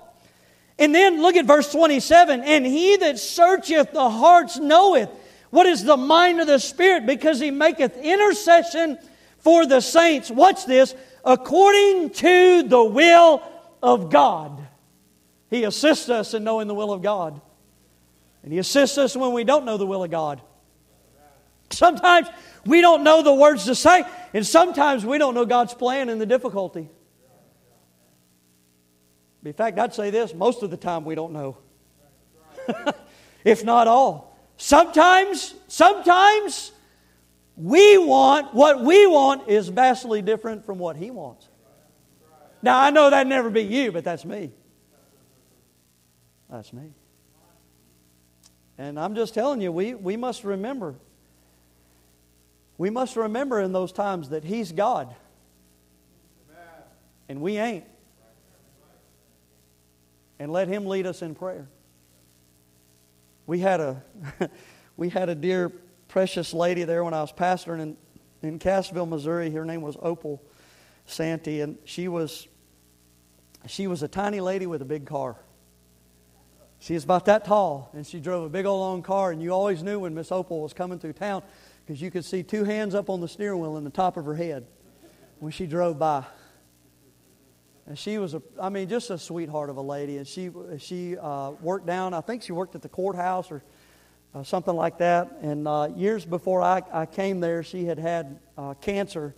[SPEAKER 2] And then look at verse 27 And he that searcheth the hearts knoweth what is the mind of the Spirit, because he maketh intercession for the saints. Watch this according to the will of God. He assists us in knowing the will of God. And He assists us when we don't know the will of God. Sometimes we don't know the words to say, and sometimes we don't know God's plan in the difficulty. In fact, I'd say this most of the time we don't know, if not all. Sometimes, sometimes we want, what we want is vastly different from what He wants. Now, I know that'd never be you, but that's me. That's me. And I'm just telling you, we, we must remember. We must remember in those times that He's God. And we ain't. And let Him lead us in prayer. We had a, we had a dear, precious lady there when I was pastoring in, in Cassville, Missouri. Her name was Opal Santee, and she was, she was a tiny lady with a big car. She was about that tall, and she drove a big old long car, and you always knew when Miss Opal was coming through town because you could see two hands up on the steering wheel and the top of her head when she drove by. And she was a, I mean, just a sweetheart of a lady. And she, she uh, worked down, I think she worked at the courthouse or uh, something like that. And uh, years before I, I came there, she had had uh, cancer.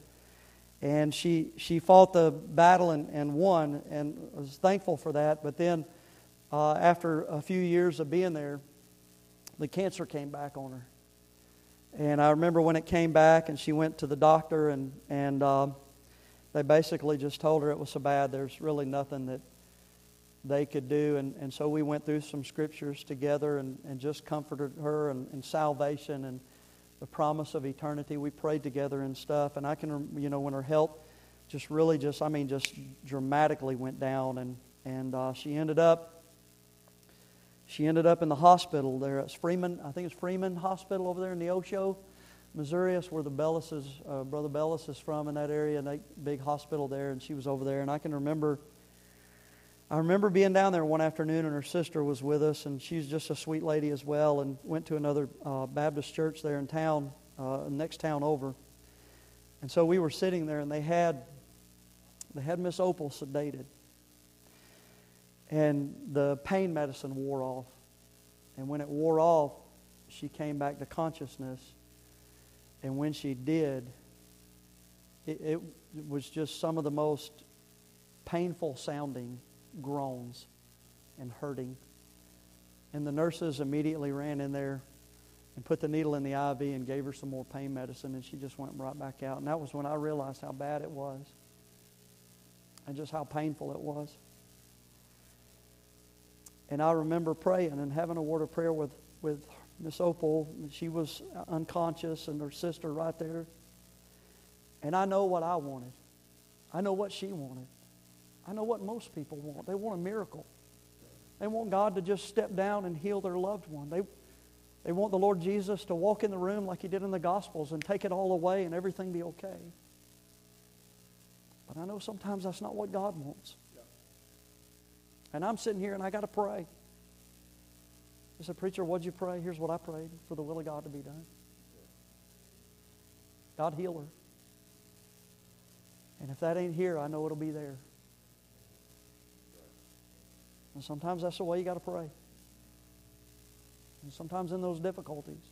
[SPEAKER 2] And she, she fought the battle and, and won, and was thankful for that. But then uh, after a few years of being there, the cancer came back on her. And I remember when it came back, and she went to the doctor, and, and uh, they basically just told her it was so bad, there's really nothing that they could do. And, and so we went through some scriptures together and, and just comforted her and, and salvation and the promise of eternity. We prayed together and stuff. And I can, you know, when her health just really just, I mean, just dramatically went down, and, and uh, she ended up she ended up in the hospital there at Freeman, I think it's Freeman Hospital over there in Neosho, Missouri. That's where the Bellis is, uh, Brother Bellis is from in that area, that big hospital there. And she was over there. And I can remember, I remember being down there one afternoon, and her sister was with us, and she's just a sweet lady as well, and went to another uh, Baptist church there in town, uh, next town over. And so we were sitting there, and they had, they had Miss Opal sedated and the pain medicine wore off. And when it wore off, she came back to consciousness. And when she did, it, it was just some of the most painful sounding groans and hurting. And the nurses immediately ran in there and put the needle in the IV and gave her some more pain medicine, and she just went right back out. And that was when I realized how bad it was and just how painful it was. And I remember praying and having a word of prayer with, with Miss Opal. She was unconscious and her sister right there. And I know what I wanted. I know what she wanted. I know what most people want. They want a miracle. They want God to just step down and heal their loved one. They, they want the Lord Jesus to walk in the room like he did in the Gospels and take it all away and everything be okay. But I know sometimes that's not what God wants. And I'm sitting here and I got to pray. I said, Preacher, what'd you pray? Here's what I prayed for the will of God to be done. God heal her. And if that ain't here, I know it'll be there. And sometimes that's the way you got to pray. And sometimes in those difficulties.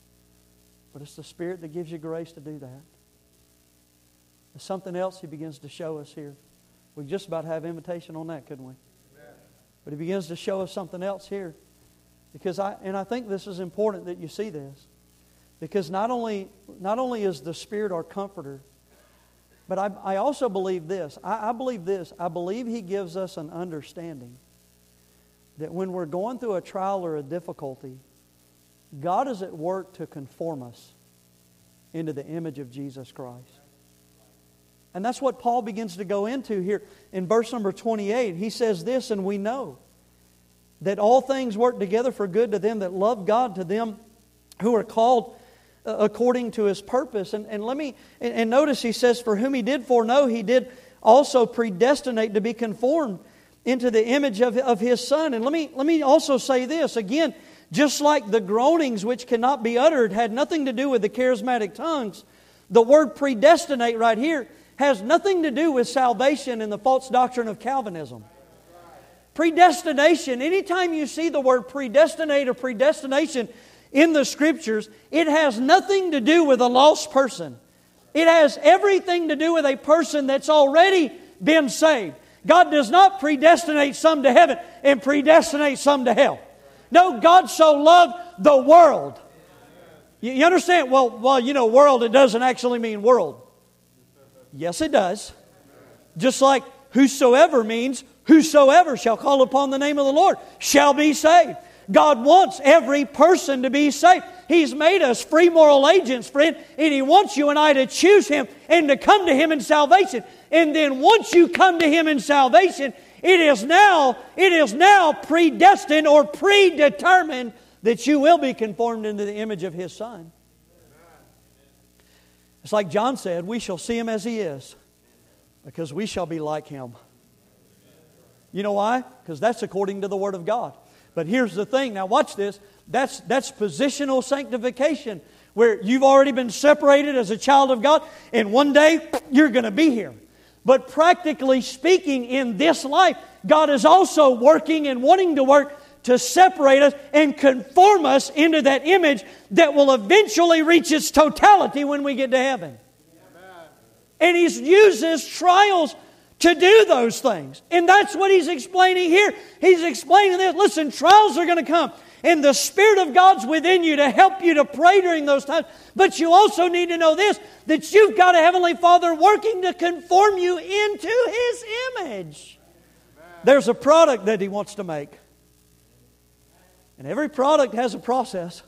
[SPEAKER 2] But it's the Spirit that gives you grace to do that. There's something else He begins to show us here. We just about have invitation on that, couldn't we? But He begins to show us something else here. Because I, and I think this is important that you see this. Because not only, not only is the Spirit our comforter, but I, I also believe this. I, I believe this. I believe He gives us an understanding that when we're going through a trial or a difficulty, God is at work to conform us into the image of Jesus Christ. And that's what Paul begins to go into here in verse number 28. He says this, and we know that all things work together for good to them that love God, to them who are called uh, according to his purpose. And, and let me, and, notice he says, For whom he did foreknow, he did also predestinate to be conformed into the image of, of his son. And let me, let me also say this again, just like the groanings which cannot be uttered had nothing to do with the charismatic tongues, the word predestinate right here has nothing to do with salvation and the false doctrine of Calvinism. Predestination, anytime you see the word predestinate or predestination in the scriptures, it has nothing to do with a lost person. It has everything to do with a person that's already been saved. God does not predestinate some to heaven and predestinate some to hell. No, God so loved the world. You, understand? Well, well, you know, world, it doesn't actually mean world. Yes, it does. Just like whosoever means whosoever shall call upon the name of the Lord shall be saved. God wants every person to be saved. He's made us free moral agents, friend, and He wants you and I to choose Him and to come to Him in salvation. And then once you come to Him in salvation, it is now, it is now predestined or predetermined that you will be conformed into the image of His Son. It's like John said, we shall see Him as He is because we shall be like Him. You know why? Because that's according to the Word of God. But here's the thing now, watch this. That's, that's positional sanctification, where you've already been separated as a child of God, and one day you're going to be here. But practically speaking, in this life, God is also working and wanting to work to separate us and conform us into that image that will eventually reach its totality when we get to heaven. And He uses trials to do those things. And that's what he's explaining here. He's explaining this. Listen, trials are going to come. And the Spirit of God's within you to help you to pray during those times. But you also need to know this that you've got a Heavenly Father working to conform you into His image. There's a product that He wants to make. And every product has a process.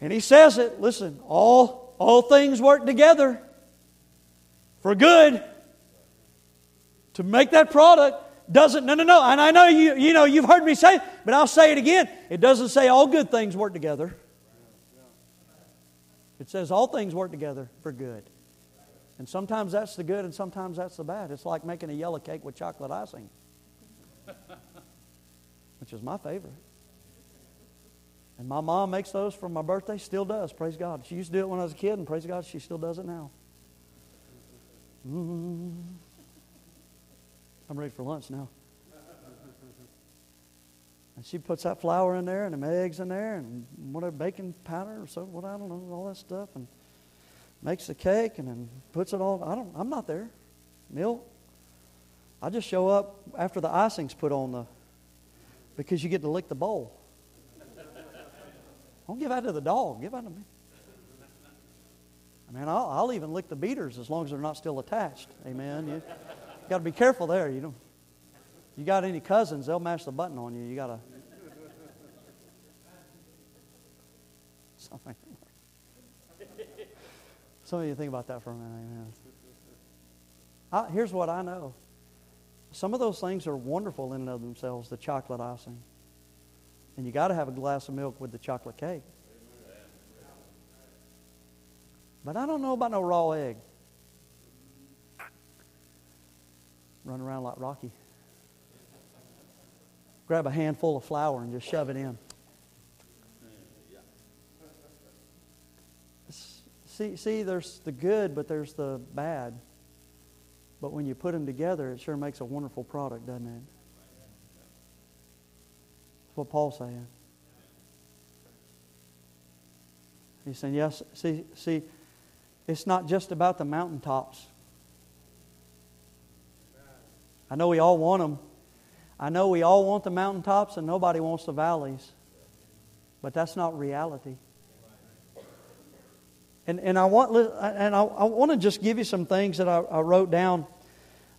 [SPEAKER 2] And He says it listen, all, all things work together for good. To make that product doesn't no no no and i know you you know you've heard me say but i'll say it again. It doesn't say all good things work together. It says all things work together for good. And sometimes that's the good and sometimes that's the bad. It's like making a yellow cake with chocolate icing which is my favorite and my mom makes those for my birthday still does praise god she used to do it when i was a kid and praise god she still does it now Mm. I'm ready for lunch now. And she puts that flour in there and them eggs in there and whatever baking powder or so what I don't know all that stuff and makes the cake and then puts it all. I don't. I'm not there. Milk. I just show up after the icing's put on the because you get to lick the bowl. Don't give out to the dog. Give out to me. I mean, I'll, I'll even lick the beaters as long as they're not still attached. Amen. You got to be careful there. You know, you got any cousins, they'll mash the button on you. You got to. Something. Some of you think about that for a minute. Amen. I, here's what I know. Some of those things are wonderful in and of themselves, the chocolate icing. And you got to have a glass of milk with the chocolate cake. But I don't know about no raw egg. Run around like Rocky. grab a handful of flour and just shove it in. See, see, there's the good, but there's the bad. But when you put them together, it sure makes a wonderful product, doesn't it? That's what Paul's saying. He's saying, yes, see, see, it's not just about the mountaintops. I know we all want them. I know we all want the mountaintops and nobody wants the valleys. But that's not reality. And, and I want and I, I want to just give you some things that I, I wrote down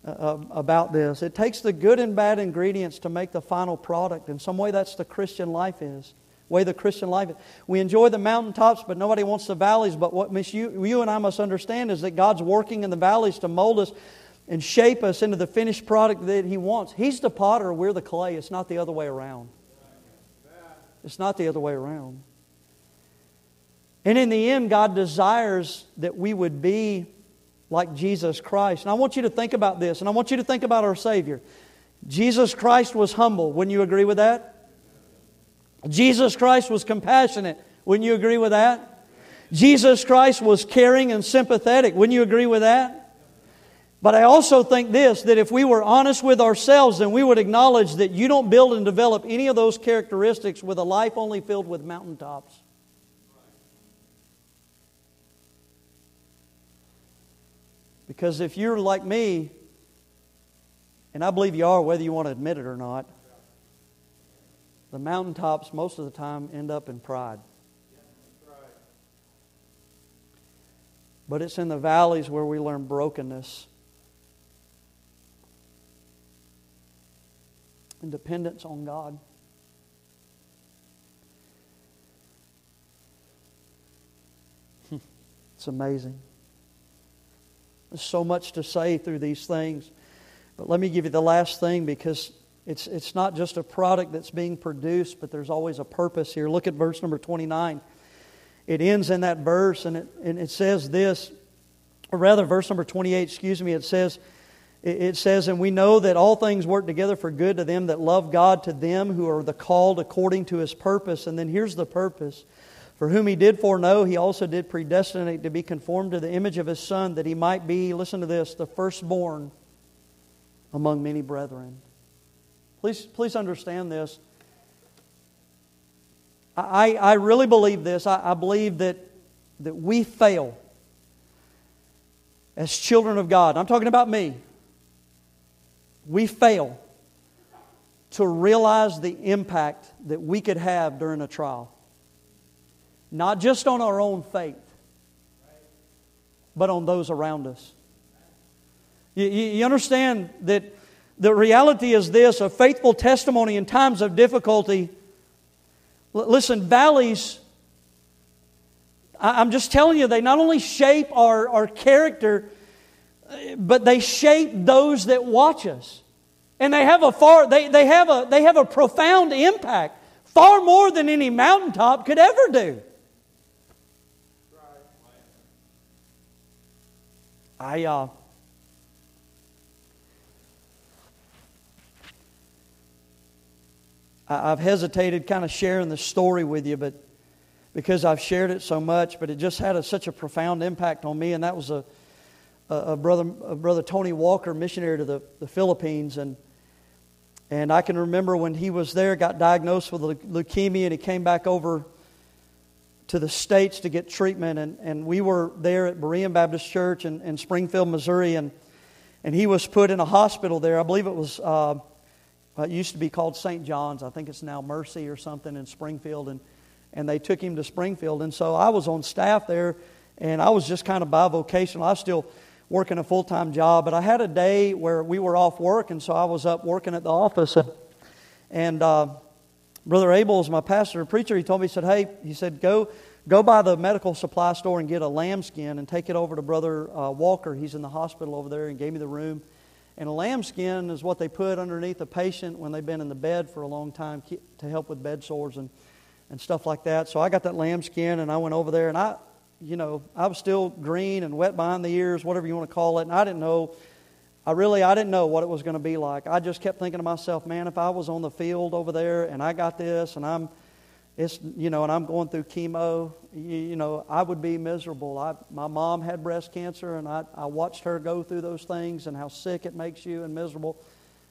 [SPEAKER 2] uh, uh, about this. It takes the good and bad ingredients to make the final product. In some way, that's the Christian life is. Way the Christian life is. We enjoy the mountaintops, but nobody wants the valleys. But what you, you and I must understand is that God's working in the valleys to mold us and shape us into the finished product that He wants. He's the potter, we're the clay. It's not the other way around. It's not the other way around. And in the end, God desires that we would be like Jesus Christ. And I want you to think about this, and I want you to think about our Savior. Jesus Christ was humble. Wouldn't you agree with that? Jesus Christ was compassionate. Wouldn't you agree with that? Jesus Christ was caring and sympathetic. Wouldn't you agree with that? But I also think this that if we were honest with ourselves, then we would acknowledge that you don't build and develop any of those characteristics with a life only filled with mountaintops. Because if you're like me, and I believe you are, whether you want to admit it or not, the mountaintops most of the time end up in pride. But it's in the valleys where we learn brokenness and dependence on God. it's amazing. There's so much to say through these things. But let me give you the last thing because it's, it's not just a product that's being produced, but there's always a purpose here. Look at verse number 29. It ends in that verse, and it, and it says this, or rather, verse number 28, excuse me, it says, it says, And we know that all things work together for good to them that love God, to them who are the called according to his purpose. And then here's the purpose. For whom he did foreknow, he also did predestinate to be conformed to the image of his Son, that he might be, listen to this, the firstborn among many brethren. Please, please understand this. I, I really believe this. I, I believe that, that we fail as children of God. I'm talking about me we fail to realize the impact that we could have during a trial. Not just on our own faith, but on those around us. You, you, understand that the reality is this a faithful testimony in times of difficulty. Listen, valleys, I, I'm just telling you, they not only shape our, our character, but they shape those that watch us. And they have a far they, they have a they have a profound impact, far more than any mountaintop could ever do. I uh, I've hesitated kind of sharing the story with you, but because I've shared it so much, but it just had a, such a profound impact on me, and that was a a, brother, a brother Tony Walker, missionary to the, the Philippines, and and I can remember when he was there, got diagnosed with leukemia, and he came back over to the States to get treatment. And, and we were there at Berean Baptist Church in, in Springfield, Missouri, and, and he was put in a hospital there. I believe it was, uh, it used to be called St. John's. I think it's now Mercy or something in Springfield. And, and they took him to Springfield. And so I was on staff there, and I was just kind of by bivocational. I was still working a full time job, but I had a day where we were off work, and so I was up working at the office. And, and uh, Brother Abel was my pastor preacher. He told me, he said, Hey, he said, go, go by the medical supply store and get a lambskin and take it over to Brother uh, Walker. He's in the hospital over there, and gave me the room. And a lambskin is what they put underneath a patient when they've been in the bed for a long time to help with bed sores and, and stuff like that. So I got that lambskin and I went over there and I, you know, I was still green and wet behind the ears, whatever you want to call it, and I didn't know. I, really I didn't know what it was going to be like. I just kept thinking to myself, man, if I was on the field over there and I got this and I'm it's you know and I'm going through chemo, you, you know, I would be miserable. I, my mom had breast cancer and I, I watched her go through those things and how sick it makes you and miserable.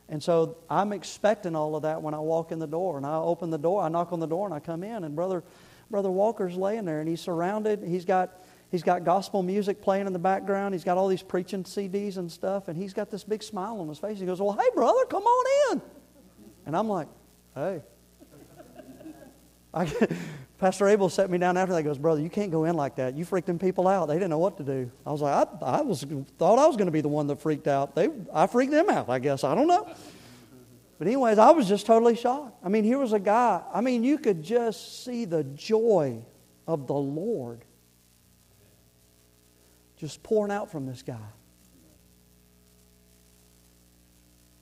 [SPEAKER 2] And so I'm expecting all of that when I walk in the door and I open the door, I knock on the door and I come in and brother brother Walker's laying there and he's surrounded, he's got He's got gospel music playing in the background. He's got all these preaching CDs and stuff, and he's got this big smile on his face. He goes, Well, hey, brother, come on in. And I'm like, Hey. I, Pastor Abel set me down after that. He goes, Brother, you can't go in like that. You freaked them people out. They didn't know what to do. I was like, I, I was, thought I was going to be the one that freaked out. They, I freaked them out, I guess. I don't know. But, anyways, I was just totally shocked. I mean, here was a guy, I mean, you could just see the joy of the Lord just pouring out from this guy.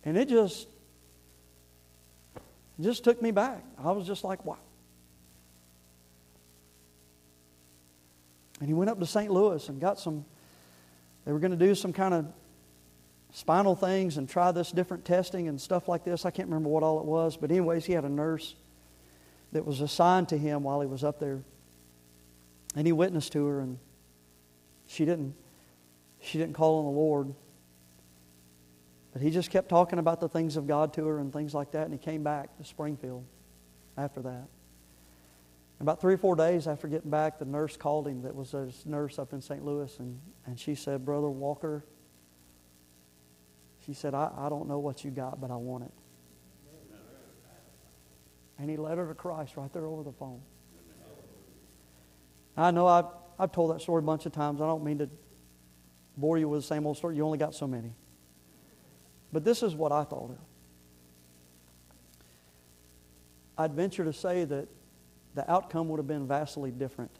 [SPEAKER 2] And it just just took me back. I was just like, wow. And he went up to St. Louis and got some, they were going to do some kind of spinal things and try this different testing and stuff like this. I can't remember what all it was, but, anyways, he had a nurse that was assigned to him while he was up there. And he witnessed to her, and she didn't, she didn't call on the Lord. But he just kept talking about the things of God to her and things like that, and he came back to Springfield after that. About three or four days after getting back, the nurse called him that was a nurse up in St. Louis, and, and she said, Brother Walker, she said, I, I don't know what you got, but I want it. And he led her to Christ right there over the phone. I know I've, I've told that story a bunch of times. I don't mean to bore you with the same old story. You only got so many. But this is what I thought of. I'd venture to say that the outcome would have been vastly different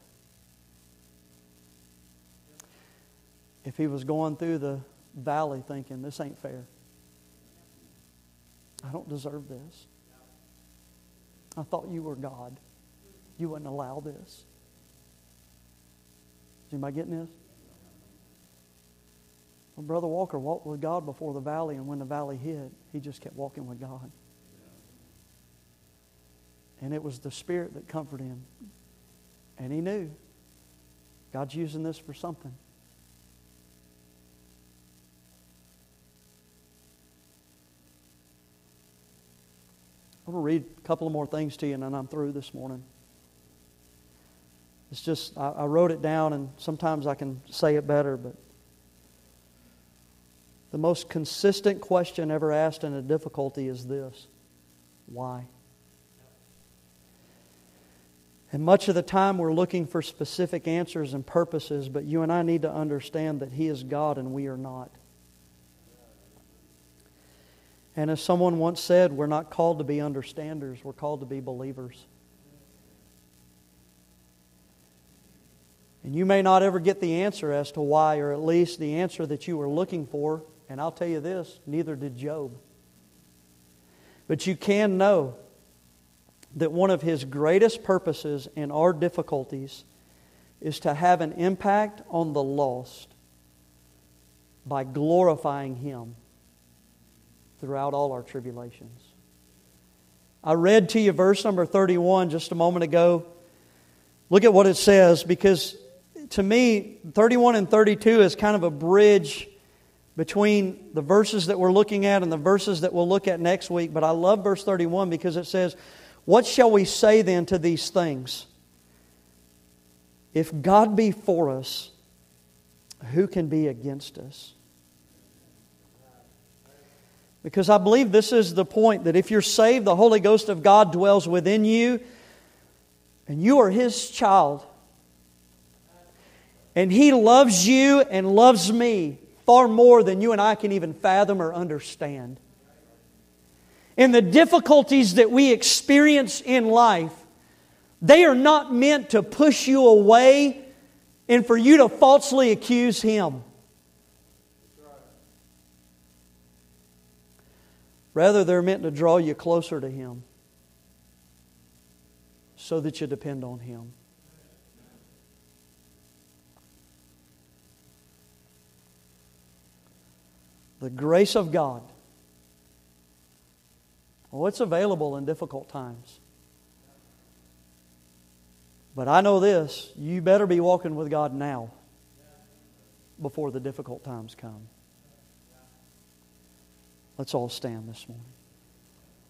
[SPEAKER 2] if he was going through the valley thinking, this ain't fair. I don't deserve this. I thought you were God. You wouldn't allow this. Is anybody getting this? Well, Brother Walker walked with God before the valley, and when the valley hit, he just kept walking with God. And it was the Spirit that comforted him. And he knew God's using this for something. I'm going to read a couple of more things to you, and then I'm through this morning. It's just, I, I wrote it down, and sometimes I can say it better, but the most consistent question ever asked in a difficulty is this why? And much of the time we're looking for specific answers and purposes, but you and I need to understand that He is God and we are not. And as someone once said, we're not called to be understanders, we're called to be believers. And you may not ever get the answer as to why, or at least the answer that you were looking for. And I'll tell you this neither did Job. But you can know that one of his greatest purposes in our difficulties is to have an impact on the lost by glorifying him throughout all our tribulations. I read to you verse number 31 just a moment ago. Look at what it says because to me, 31 and 32 is kind of a bridge between the verses that we're looking at and the verses that we'll look at next week. But I love verse 31 because it says, What shall we say then to these things? If God be for us, who can be against us? Because I believe this is the point that if you're saved, the Holy Ghost of God dwells within you, and you are His child. And He loves you and loves me far more than you and I can even fathom or understand. And the difficulties that we experience in life, they are not meant to push you away and for you to falsely accuse Him. Rather, they're meant to draw you closer to Him so that you depend on Him. The grace of God. Oh, it's available in difficult times. But I know this you better be walking with God now before the difficult times come. Let's all stand this morning.